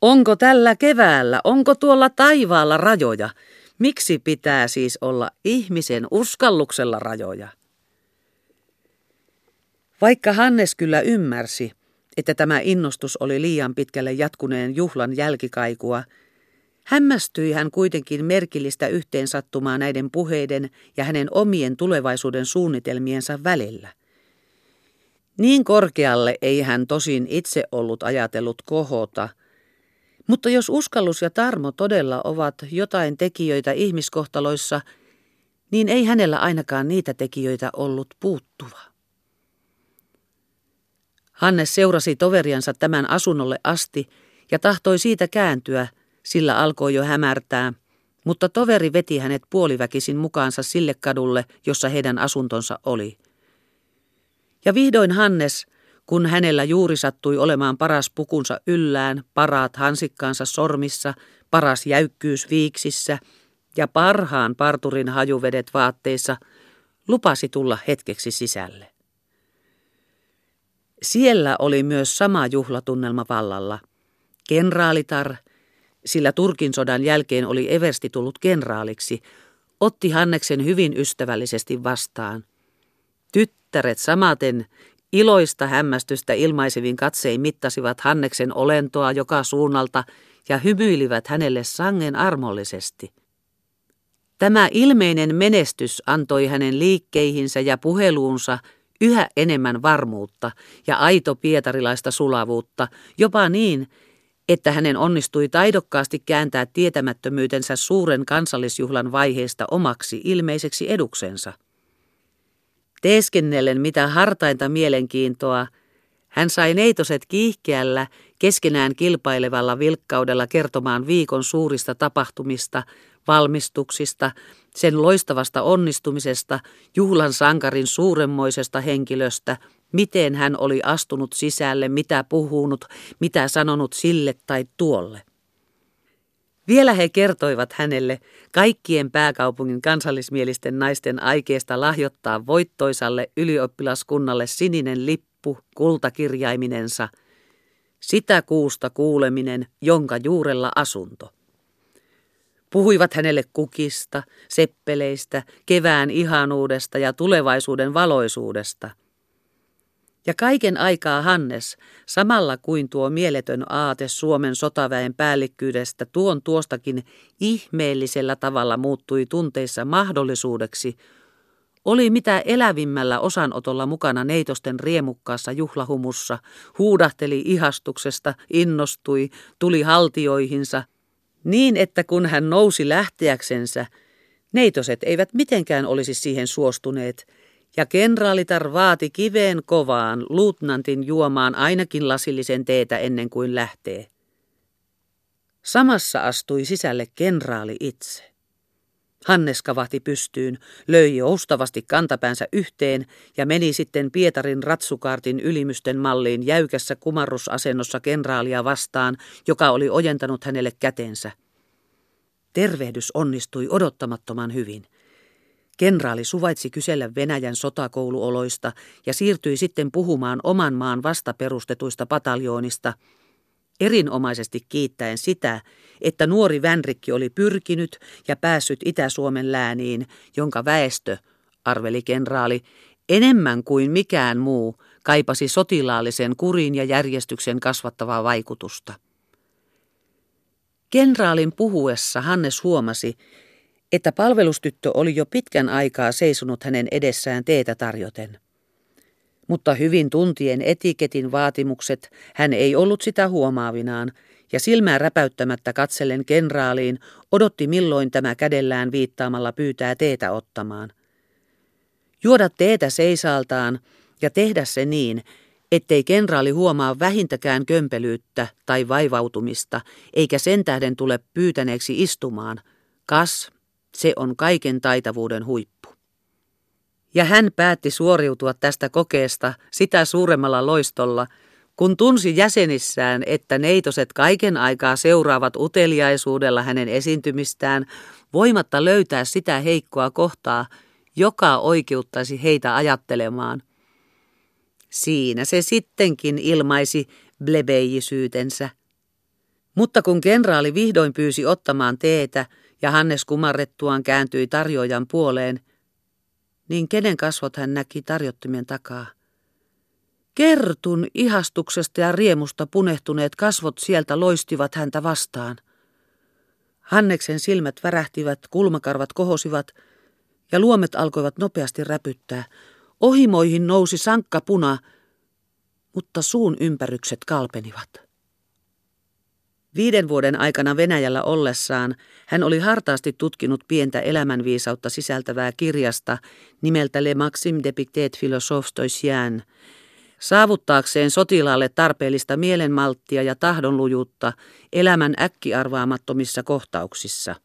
onko tällä keväällä, onko tuolla taivaalla rajoja? Miksi pitää siis olla ihmisen uskalluksella rajoja? Vaikka Hannes kyllä ymmärsi, että tämä innostus oli liian pitkälle jatkuneen juhlan jälkikaikua, hämmästyi hän kuitenkin merkillistä yhteensattumaa näiden puheiden ja hänen omien tulevaisuuden suunnitelmiensa välillä. Niin korkealle ei hän tosin itse ollut ajatellut kohota – mutta jos uskallus ja tarmo todella ovat jotain tekijöitä ihmiskohtaloissa, niin ei hänellä ainakaan niitä tekijöitä ollut puuttuva. Hannes seurasi toveriansa tämän asunnolle asti ja tahtoi siitä kääntyä, sillä alkoi jo hämärtää, mutta toveri veti hänet puoliväkisin mukaansa sille kadulle, jossa heidän asuntonsa oli. Ja vihdoin Hannes – kun hänellä juuri sattui olemaan paras pukunsa yllään, paraat hansikkaansa sormissa, paras jäykkyys viiksissä ja parhaan parturin hajuvedet vaatteissa, lupasi tulla hetkeksi sisälle. Siellä oli myös sama juhlatunnelma vallalla. Kenraalitar, sillä Turkin sodan jälkeen oli Eversti tullut kenraaliksi, otti Hanneksen hyvin ystävällisesti vastaan. Tyttäret samaten Iloista hämmästystä ilmaisevin katsein mittasivat Hanneksen olentoa joka suunnalta ja hymyilivät hänelle sangen armollisesti. Tämä ilmeinen menestys antoi hänen liikkeihinsä ja puheluunsa yhä enemmän varmuutta ja aito pietarilaista sulavuutta, jopa niin, että hänen onnistui taidokkaasti kääntää tietämättömyytensä suuren kansallisjuhlan vaiheesta omaksi ilmeiseksi eduksensa. Teeskennellen mitä hartainta mielenkiintoa, hän sai neitoset kiihkeällä, keskenään kilpailevalla vilkkaudella kertomaan viikon suurista tapahtumista, valmistuksista, sen loistavasta onnistumisesta, juhlan sankarin suuremmoisesta henkilöstä, miten hän oli astunut sisälle, mitä puhunut, mitä sanonut sille tai tuolle. Vielä he kertoivat hänelle kaikkien pääkaupungin kansallismielisten naisten aikeesta lahjoittaa voittoisalle ylioppilaskunnalle sininen lippu kultakirjaiminensa, sitä kuusta kuuleminen, jonka juurella asunto. Puhuivat hänelle kukista, seppeleistä, kevään ihanuudesta ja tulevaisuuden valoisuudesta – ja kaiken aikaa Hannes, samalla kuin tuo mieletön aate Suomen sotaväen päällikkyydestä tuon tuostakin ihmeellisellä tavalla muuttui tunteissa mahdollisuudeksi, oli mitä elävimmällä osanotolla mukana neitosten riemukkaassa juhlahumussa, huudahteli ihastuksesta, innostui, tuli haltioihinsa, niin että kun hän nousi lähteäksensä, neitoset eivät mitenkään olisi siihen suostuneet – ja kenraalitar vaati kiveen kovaan luutnantin juomaan ainakin lasillisen teetä ennen kuin lähtee. Samassa astui sisälle kenraali itse. Hannes kavahti pystyyn, löi joustavasti kantapäänsä yhteen ja meni sitten Pietarin ratsukaartin ylimysten malliin jäykässä kumarrusasennossa kenraalia vastaan, joka oli ojentanut hänelle kätensä. Tervehdys onnistui odottamattoman hyvin – Kenraali suvaitsi kysellä Venäjän sotakouluoloista ja siirtyi sitten puhumaan oman maan vastaperustetuista pataljoonista, erinomaisesti kiittäen sitä, että nuori Vänrikki oli pyrkinyt ja päässyt Itä-Suomen lääniin, jonka väestö, arveli kenraali, enemmän kuin mikään muu kaipasi sotilaallisen kurin ja järjestyksen kasvattavaa vaikutusta. Kenraalin puhuessa Hannes huomasi, että palvelustyttö oli jo pitkän aikaa seisonut hänen edessään teetä tarjoten. Mutta hyvin tuntien etiketin vaatimukset hän ei ollut sitä huomaavinaan, ja silmää räpäyttämättä katsellen kenraaliin odotti milloin tämä kädellään viittaamalla pyytää teetä ottamaan. Juoda teetä seisaaltaan ja tehdä se niin, ettei kenraali huomaa vähintäkään kömpelyyttä tai vaivautumista, eikä sen tähden tule pyytäneeksi istumaan. Kas, se on kaiken taitavuuden huippu. Ja hän päätti suoriutua tästä kokeesta sitä suuremmalla loistolla, kun tunsi jäsenissään, että neitoset kaiken aikaa seuraavat uteliaisuudella hänen esiintymistään, voimatta löytää sitä heikkoa kohtaa, joka oikeuttaisi heitä ajattelemaan. Siinä se sittenkin ilmaisi blebeijisyytensä. Mutta kun kenraali vihdoin pyysi ottamaan teetä, ja Hannes kumarrettuaan kääntyi tarjoajan puoleen, niin kenen kasvot hän näki tarjottimen takaa. Kertun ihastuksesta ja riemusta punehtuneet kasvot sieltä loistivat häntä vastaan. Hanneksen silmät värähtivät, kulmakarvat kohosivat ja luomet alkoivat nopeasti räpyttää. Ohimoihin nousi sankka puna, mutta suun ympärykset kalpenivat. Viiden vuoden aikana Venäjällä ollessaan hän oli hartaasti tutkinut pientä elämänviisautta sisältävää kirjasta nimeltä Le Maxime de Pictet Philosophes saavuttaakseen sotilaalle tarpeellista mielenmalttia ja tahdonlujuutta elämän äkkiarvaamattomissa kohtauksissa.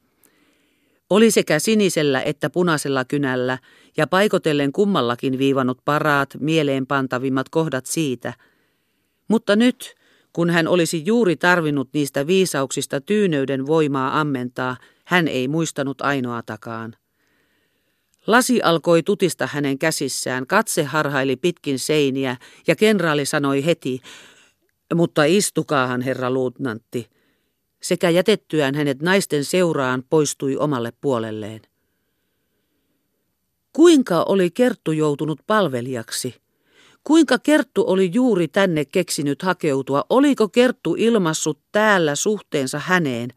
Oli sekä sinisellä että punaisella kynällä ja paikotellen kummallakin viivannut paraat, mieleenpantavimmat kohdat siitä. Mutta nyt – kun hän olisi juuri tarvinnut niistä viisauksista tyyneyden voimaa ammentaa, hän ei muistanut ainoatakaan. Lasi alkoi tutista hänen käsissään, katse harhaili pitkin seiniä ja kenraali sanoi heti, mutta istukaahan herra luutnantti. Sekä jätettyään hänet naisten seuraan poistui omalle puolelleen. Kuinka oli Kerttu joutunut palvelijaksi? Kuinka Kerttu oli juuri tänne keksinyt hakeutua? Oliko Kerttu ilmassut täällä suhteensa häneen?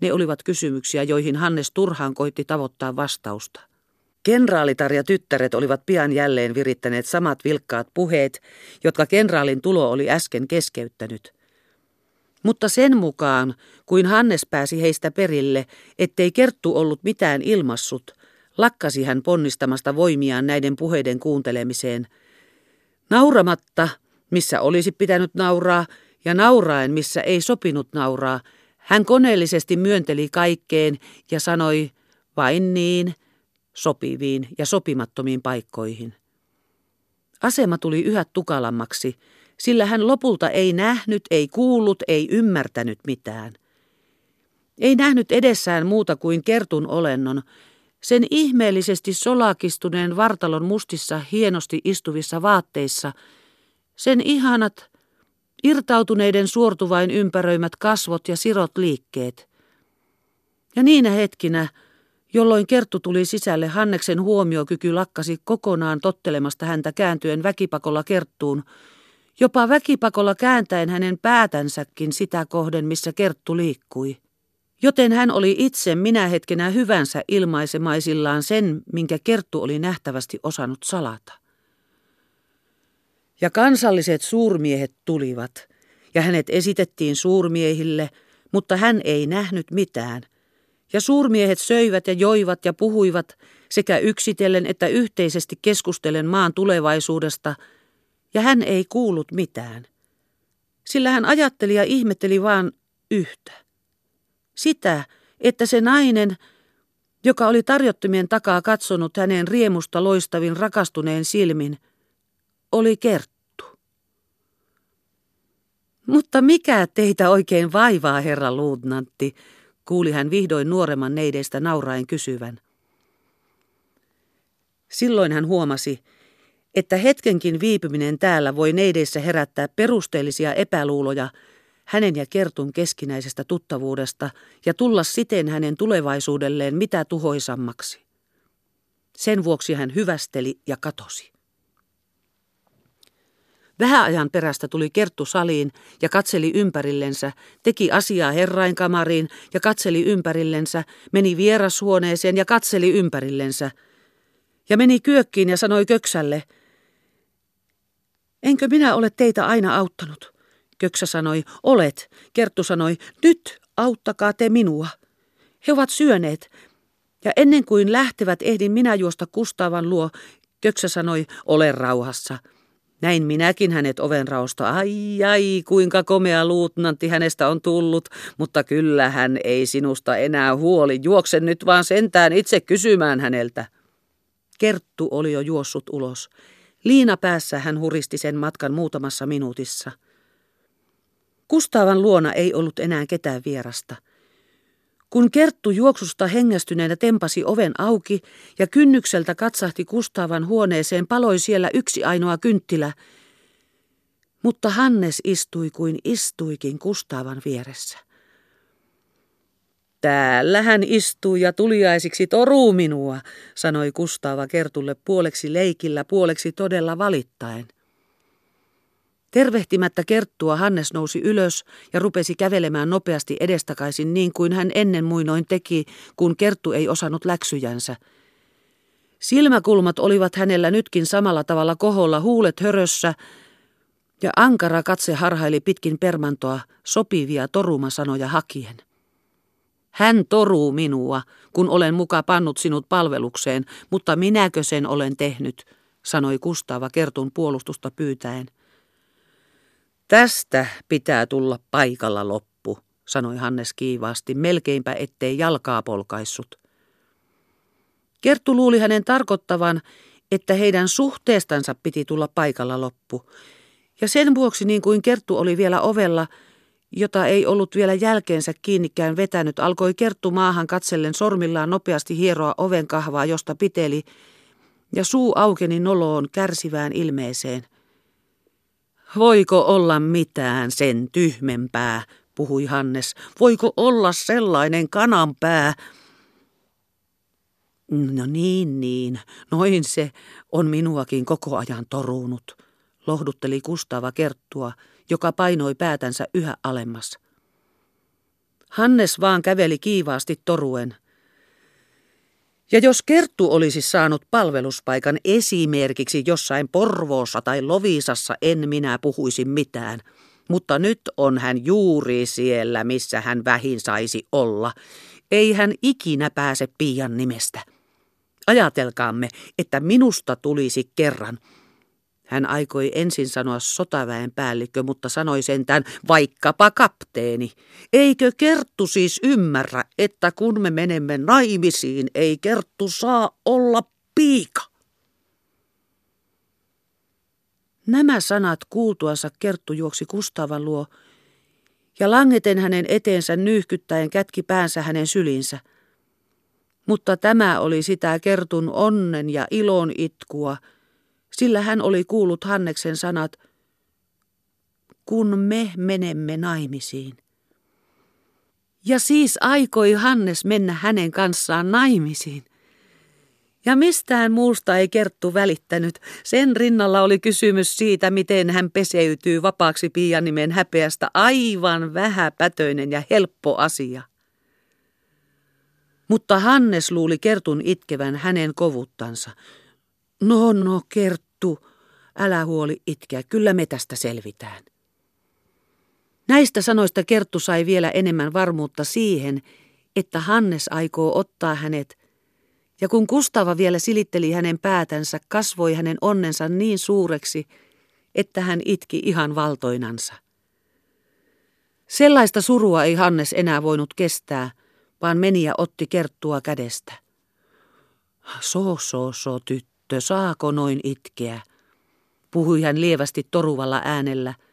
Ne olivat kysymyksiä, joihin Hannes turhaan koitti tavoittaa vastausta. Kenraalitar ja tyttäret olivat pian jälleen virittäneet samat vilkkaat puheet, jotka kenraalin tulo oli äsken keskeyttänyt. Mutta sen mukaan, kuin Hannes pääsi heistä perille, ettei Kerttu ollut mitään ilmassut, lakkasi hän ponnistamasta voimiaan näiden puheiden kuuntelemiseen – Nauramatta, missä olisi pitänyt nauraa, ja nauraen, missä ei sopinut nauraa, hän koneellisesti myönteli kaikkeen ja sanoi vain niin sopiviin ja sopimattomiin paikkoihin. Asema tuli yhä tukalammaksi, sillä hän lopulta ei nähnyt, ei kuullut, ei ymmärtänyt mitään. Ei nähnyt edessään muuta kuin kertun olennon, sen ihmeellisesti solakistuneen vartalon mustissa hienosti istuvissa vaatteissa, sen ihanat, irtautuneiden suortuvain ympäröimät kasvot ja sirot liikkeet. Ja niinä hetkinä, jolloin Kerttu tuli sisälle, Hanneksen huomiokyky lakkasi kokonaan tottelemasta häntä kääntyen väkipakolla Kerttuun, jopa väkipakolla kääntäen hänen päätänsäkin sitä kohden, missä Kerttu liikkui. Joten hän oli itse minä hetkenä hyvänsä ilmaisemaisillaan sen, minkä Kerttu oli nähtävästi osannut salata. Ja kansalliset suurmiehet tulivat, ja hänet esitettiin suurmiehille, mutta hän ei nähnyt mitään. Ja suurmiehet söivät ja joivat ja puhuivat sekä yksitellen että yhteisesti keskustellen maan tulevaisuudesta, ja hän ei kuullut mitään. Sillä hän ajatteli ja ihmetteli vaan yhtä. Sitä, että se nainen, joka oli tarjottimien takaa katsonut hänen riemusta loistavin rakastuneen silmin, oli Kerttu. Mutta mikä teitä oikein vaivaa, herra luutnantti, kuuli hän vihdoin nuoremman neideistä nauraen kysyvän. Silloin hän huomasi, että hetkenkin viipyminen täällä voi neideissä herättää perusteellisia epäluuloja hänen ja Kertun keskinäisestä tuttavuudesta ja tulla siten hänen tulevaisuudelleen mitä tuhoisammaksi. Sen vuoksi hän hyvästeli ja katosi. Vähän ajan perästä tuli Kerttu saliin ja katseli ympärillensä, teki asiaa herrainkamariin ja katseli ympärillensä, meni vierashuoneeseen ja katseli ympärillensä. Ja meni kyökkiin ja sanoi Köksälle, Enkö minä ole teitä aina auttanut? Köksä sanoi, olet. Kerttu sanoi, nyt auttakaa te minua. He ovat syöneet. Ja ennen kuin lähtevät, ehdin minä juosta Kustavan luo. Köksä sanoi, ole rauhassa. Näin minäkin hänet ovenraosta. Ai ai, kuinka komea luutnantti hänestä on tullut, mutta kyllä hän ei sinusta enää huoli. Juokse nyt vaan sentään itse kysymään häneltä. Kerttu oli jo juossut ulos. Liina päässä hän huristi sen matkan muutamassa minuutissa. Kustavan luona ei ollut enää ketään vierasta. Kun Kerttu juoksusta hengästyneenä tempasi oven auki ja kynnykseltä katsahti Kustavan huoneeseen, paloi siellä yksi ainoa kynttilä. Mutta Hannes istui kuin istuikin Kustavan vieressä. Täällä hän istuu ja tuliaisiksi toruu minua, sanoi Kustava Kertulle puoleksi leikillä, puoleksi todella valittaen. Tervehtimättä Kerttua Hannes nousi ylös ja rupesi kävelemään nopeasti edestakaisin niin kuin hän ennen muinoin teki, kun Kerttu ei osannut läksyjänsä. Silmäkulmat olivat hänellä nytkin samalla tavalla koholla, huulet hörössä, ja ankara katse harhaili pitkin permantoa sopivia torumasanoja hakien. Hän toruu minua, kun olen muka pannut sinut palvelukseen, mutta minäkö sen olen tehnyt, sanoi Kustava Kertun puolustusta pyytäen. Tästä pitää tulla paikalla loppu, sanoi Hannes kiivaasti, melkeinpä ettei jalkaa polkaissut. Kerttu luuli hänen tarkoittavan, että heidän suhteestansa piti tulla paikalla loppu. Ja sen vuoksi, niin kuin Kerttu oli vielä ovella, jota ei ollut vielä jälkeensä kiinnikään vetänyt, alkoi Kerttu maahan katsellen sormillaan nopeasti hieroa oven kahvaa, josta piteli, ja suu aukeni noloon kärsivään ilmeeseen. Voiko olla mitään sen tyhmempää, puhui Hannes. Voiko olla sellainen kananpää? No niin, niin, noin se on minuakin koko ajan torunut, lohdutteli Kustava Kerttua, joka painoi päätänsä yhä alemmas. Hannes vaan käveli kiivaasti toruen. Ja jos Kerttu olisi saanut palveluspaikan esimerkiksi jossain Porvoossa tai Lovisassa, en minä puhuisi mitään. Mutta nyt on hän juuri siellä, missä hän vähin saisi olla. Ei hän ikinä pääse Pian nimestä. Ajatelkaamme, että minusta tulisi kerran – hän aikoi ensin sanoa sotaväen päällikkö, mutta sanoi sentään vaikkapa kapteeni. Eikö Kerttu siis ymmärrä, että kun me menemme naimisiin, ei Kerttu saa olla piika? Nämä sanat kuultuansa Kerttu juoksi Kustavan luo ja langeten hänen eteensä nyyhkyttäen kätki päänsä hänen sylinsä. Mutta tämä oli sitä kertun onnen ja ilon itkua, sillä hän oli kuullut Hanneksen sanat, kun me menemme naimisiin. Ja siis aikoi Hannes mennä hänen kanssaan naimisiin. Ja mistään muusta ei Kerttu välittänyt. Sen rinnalla oli kysymys siitä, miten hän peseytyy vapaaksi piianimen häpeästä. Aivan vähäpätöinen ja helppo asia. Mutta Hannes luuli Kertun itkevän hänen kovuttansa. No, no, Kerttu, älä huoli itkeä, kyllä me tästä selvitään. Näistä sanoista Kerttu sai vielä enemmän varmuutta siihen, että Hannes aikoo ottaa hänet, ja kun Kustava vielä silitteli hänen päätänsä, kasvoi hänen onnensa niin suureksi, että hän itki ihan valtoinansa. Sellaista surua ei Hannes enää voinut kestää, vaan meni ja otti Kerttua kädestä. So, so, so, tyttö, saako noin itkeä? Puhui hän lievästi toruvalla äänellä –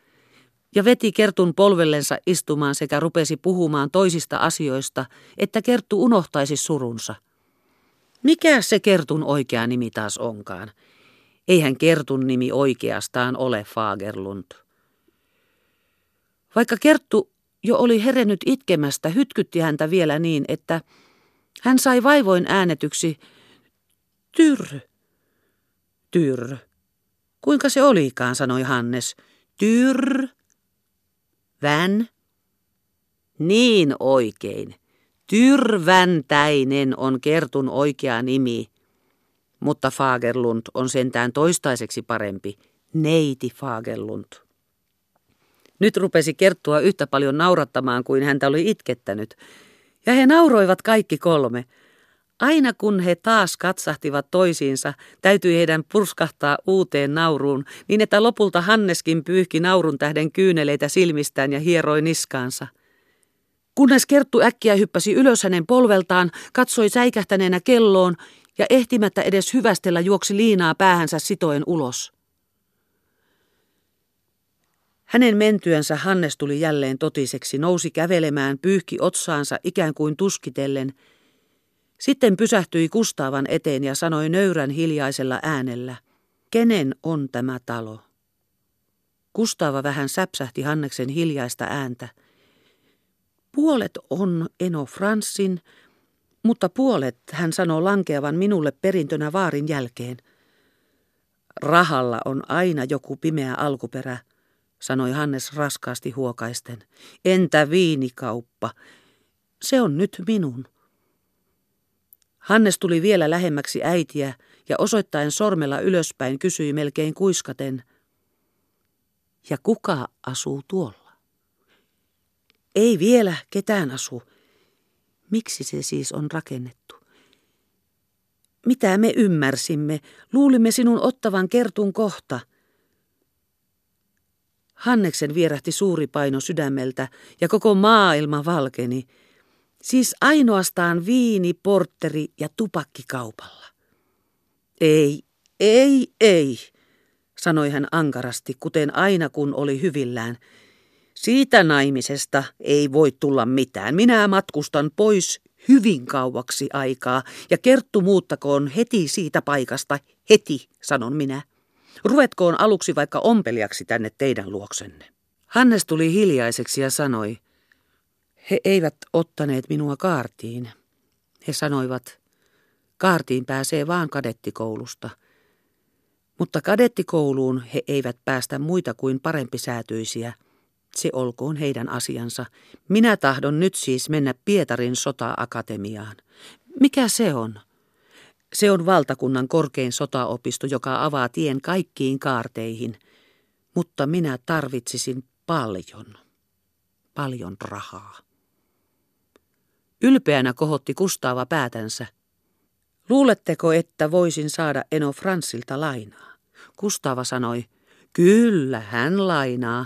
ja veti Kertun polvellensa istumaan sekä rupesi puhumaan toisista asioista, että Kerttu unohtaisi surunsa. Mikä se Kertun oikea nimi taas onkaan? Eihän Kertun nimi oikeastaan ole Fagerlund. Vaikka Kerttu jo oli herennyt itkemästä, hytkytti häntä vielä niin, että hän sai vaivoin äänetyksi Tyrr. Tyrr. Kuinka se olikaan, sanoi Hannes. Tyrr. Vän? Niin oikein. Tyrväntäinen on Kertun oikea nimi. Mutta Fagerlund on sentään toistaiseksi parempi. Neiti Fagerlund. Nyt rupesi Kerttua yhtä paljon naurattamaan kuin häntä oli itkettänyt. Ja he nauroivat kaikki kolme – Aina kun he taas katsahtivat toisiinsa, täytyi heidän purskahtaa uuteen nauruun, niin että lopulta Hanneskin pyyhki naurun tähden kyyneleitä silmistään ja hieroi niskaansa. Kunnes Kerttu äkkiä hyppäsi ylös hänen polveltaan, katsoi säikähtäneenä kelloon ja ehtimättä edes hyvästellä juoksi liinaa päähänsä sitoen ulos. Hänen mentyänsä Hannes tuli jälleen totiseksi, nousi kävelemään, pyyhki otsaansa ikään kuin tuskitellen – sitten pysähtyi Kustavan eteen ja sanoi nöyrän hiljaisella äänellä, kenen on tämä talo? Kustava vähän säpsähti Hanneksen hiljaista ääntä. Puolet on Eno Franssin, mutta puolet hän sanoo lankeavan minulle perintönä vaarin jälkeen. Rahalla on aina joku pimeä alkuperä, sanoi Hannes raskaasti huokaisten. Entä viinikauppa? Se on nyt minun. Hannes tuli vielä lähemmäksi äitiä ja osoittaen sormella ylöspäin kysyi melkein kuiskaten. Ja kuka asuu tuolla? Ei vielä ketään asu. Miksi se siis on rakennettu? Mitä me ymmärsimme? Luulimme sinun ottavan kertun kohta. Hanneksen vierähti suuri paino sydämeltä ja koko maailma valkeni. Siis ainoastaan viini, portteri ja tupakkikaupalla. Ei, ei, ei, sanoi hän ankarasti, kuten aina kun oli hyvillään. Siitä naimisesta ei voi tulla mitään. Minä matkustan pois hyvin kauaksi aikaa ja Kerttu muuttakoon heti siitä paikasta, heti, sanon minä. Ruvetkoon aluksi vaikka ompelijaksi tänne teidän luoksenne. Hannes tuli hiljaiseksi ja sanoi, he eivät ottaneet minua kaartiin. He sanoivat, kaartiin pääsee vaan kadettikoulusta. Mutta kadettikouluun he eivät päästä muita kuin parempisäätyisiä. Se olkoon heidän asiansa. Minä tahdon nyt siis mennä Pietarin sota-akatemiaan. Mikä se on? Se on valtakunnan korkein sotaopisto, joka avaa tien kaikkiin kaarteihin. Mutta minä tarvitsisin paljon, paljon rahaa. Ylpeänä kohotti Kustaava päätänsä. Luuletteko, että voisin saada Eno Fransilta lainaa? Kustaava sanoi, kyllä hän lainaa,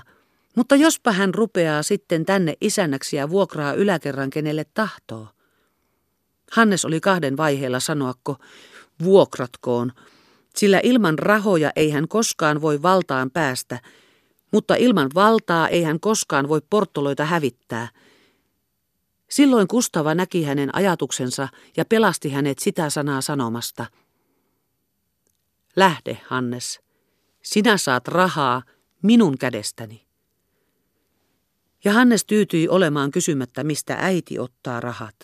mutta jospa hän rupeaa sitten tänne isännäksi ja vuokraa yläkerran kenelle tahtoo. Hannes oli kahden vaiheella sanoakko, vuokratkoon, sillä ilman rahoja ei hän koskaan voi valtaan päästä, Mutta ilman valtaa ei hän koskaan voi porttoloita hävittää. Silloin Kustava näki hänen ajatuksensa ja pelasti hänet sitä sanaa sanomasta. Lähde, Hannes. Sinä saat rahaa minun kädestäni. Ja Hannes tyytyi olemaan kysymättä, mistä äiti ottaa rahat.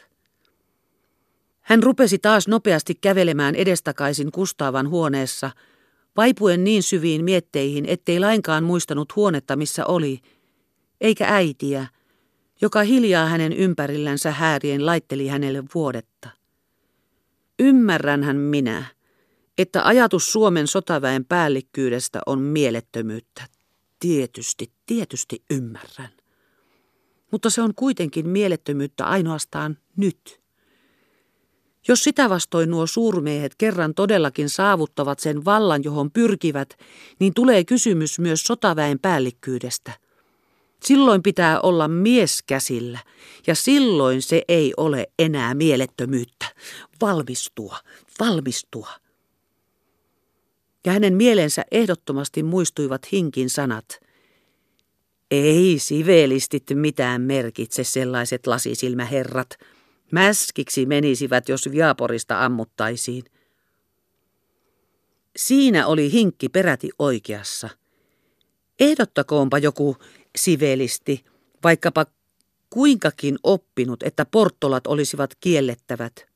Hän rupesi taas nopeasti kävelemään edestakaisin Kustavan huoneessa, vaipuen niin syviin mietteihin, ettei lainkaan muistanut huonetta, missä oli, eikä äitiä, joka hiljaa hänen ympärillänsä häärien laitteli hänelle vuodetta. Ymmärränhän minä, että ajatus Suomen sotaväen päällikkyydestä on mielettömyyttä. Tietysti, tietysti ymmärrän. Mutta se on kuitenkin mielettömyyttä ainoastaan nyt. Jos sitä vastoin nuo suurmiehet kerran todellakin saavuttavat sen vallan, johon pyrkivät, niin tulee kysymys myös sotaväen päällikkyydestä. Silloin pitää olla mies käsillä, ja silloin se ei ole enää mielettömyyttä. Valmistua, valmistua. Ja hänen mielensä ehdottomasti muistuivat hinkin sanat. Ei sivelistit mitään merkitse sellaiset lasisilmäherrat, Mäskiksi menisivät, jos Viaporista ammuttaisiin. Siinä oli hinkki peräti oikeassa. Ehdottakoonpa joku sivelisti, vaikkapa kuinkakin oppinut, että porttolat olisivat kiellettävät.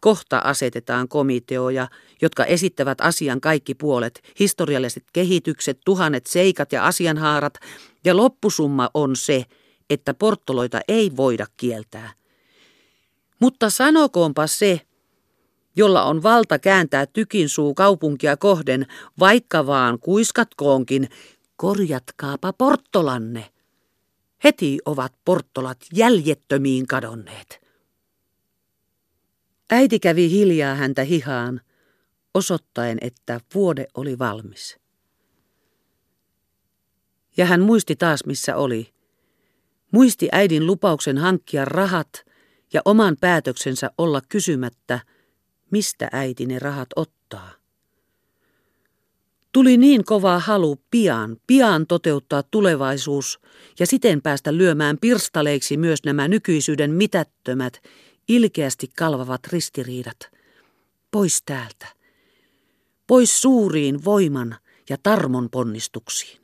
Kohta asetetaan komiteoja, jotka esittävät asian kaikki puolet, historialliset kehitykset, tuhannet seikat ja asianhaarat, ja loppusumma on se, että porttoloita ei voida kieltää. Mutta sanokoonpa se, jolla on valta kääntää tykin suu kaupunkia kohden, vaikka vaan kuiskatkoonkin, korjatkaapa porttolanne. Heti ovat porttolat jäljettömiin kadonneet. Äiti kävi hiljaa häntä hihaan, osoittaen, että vuode oli valmis. Ja hän muisti taas, missä oli. Muisti äidin lupauksen hankkia rahat – ja oman päätöksensä olla kysymättä, mistä äiti ne rahat ottaa. Tuli niin kova halu pian, pian toteuttaa tulevaisuus ja siten päästä lyömään pirstaleiksi myös nämä nykyisyyden mitättömät, ilkeästi kalvavat ristiriidat. Pois täältä. Pois suuriin voiman ja tarmon ponnistuksiin.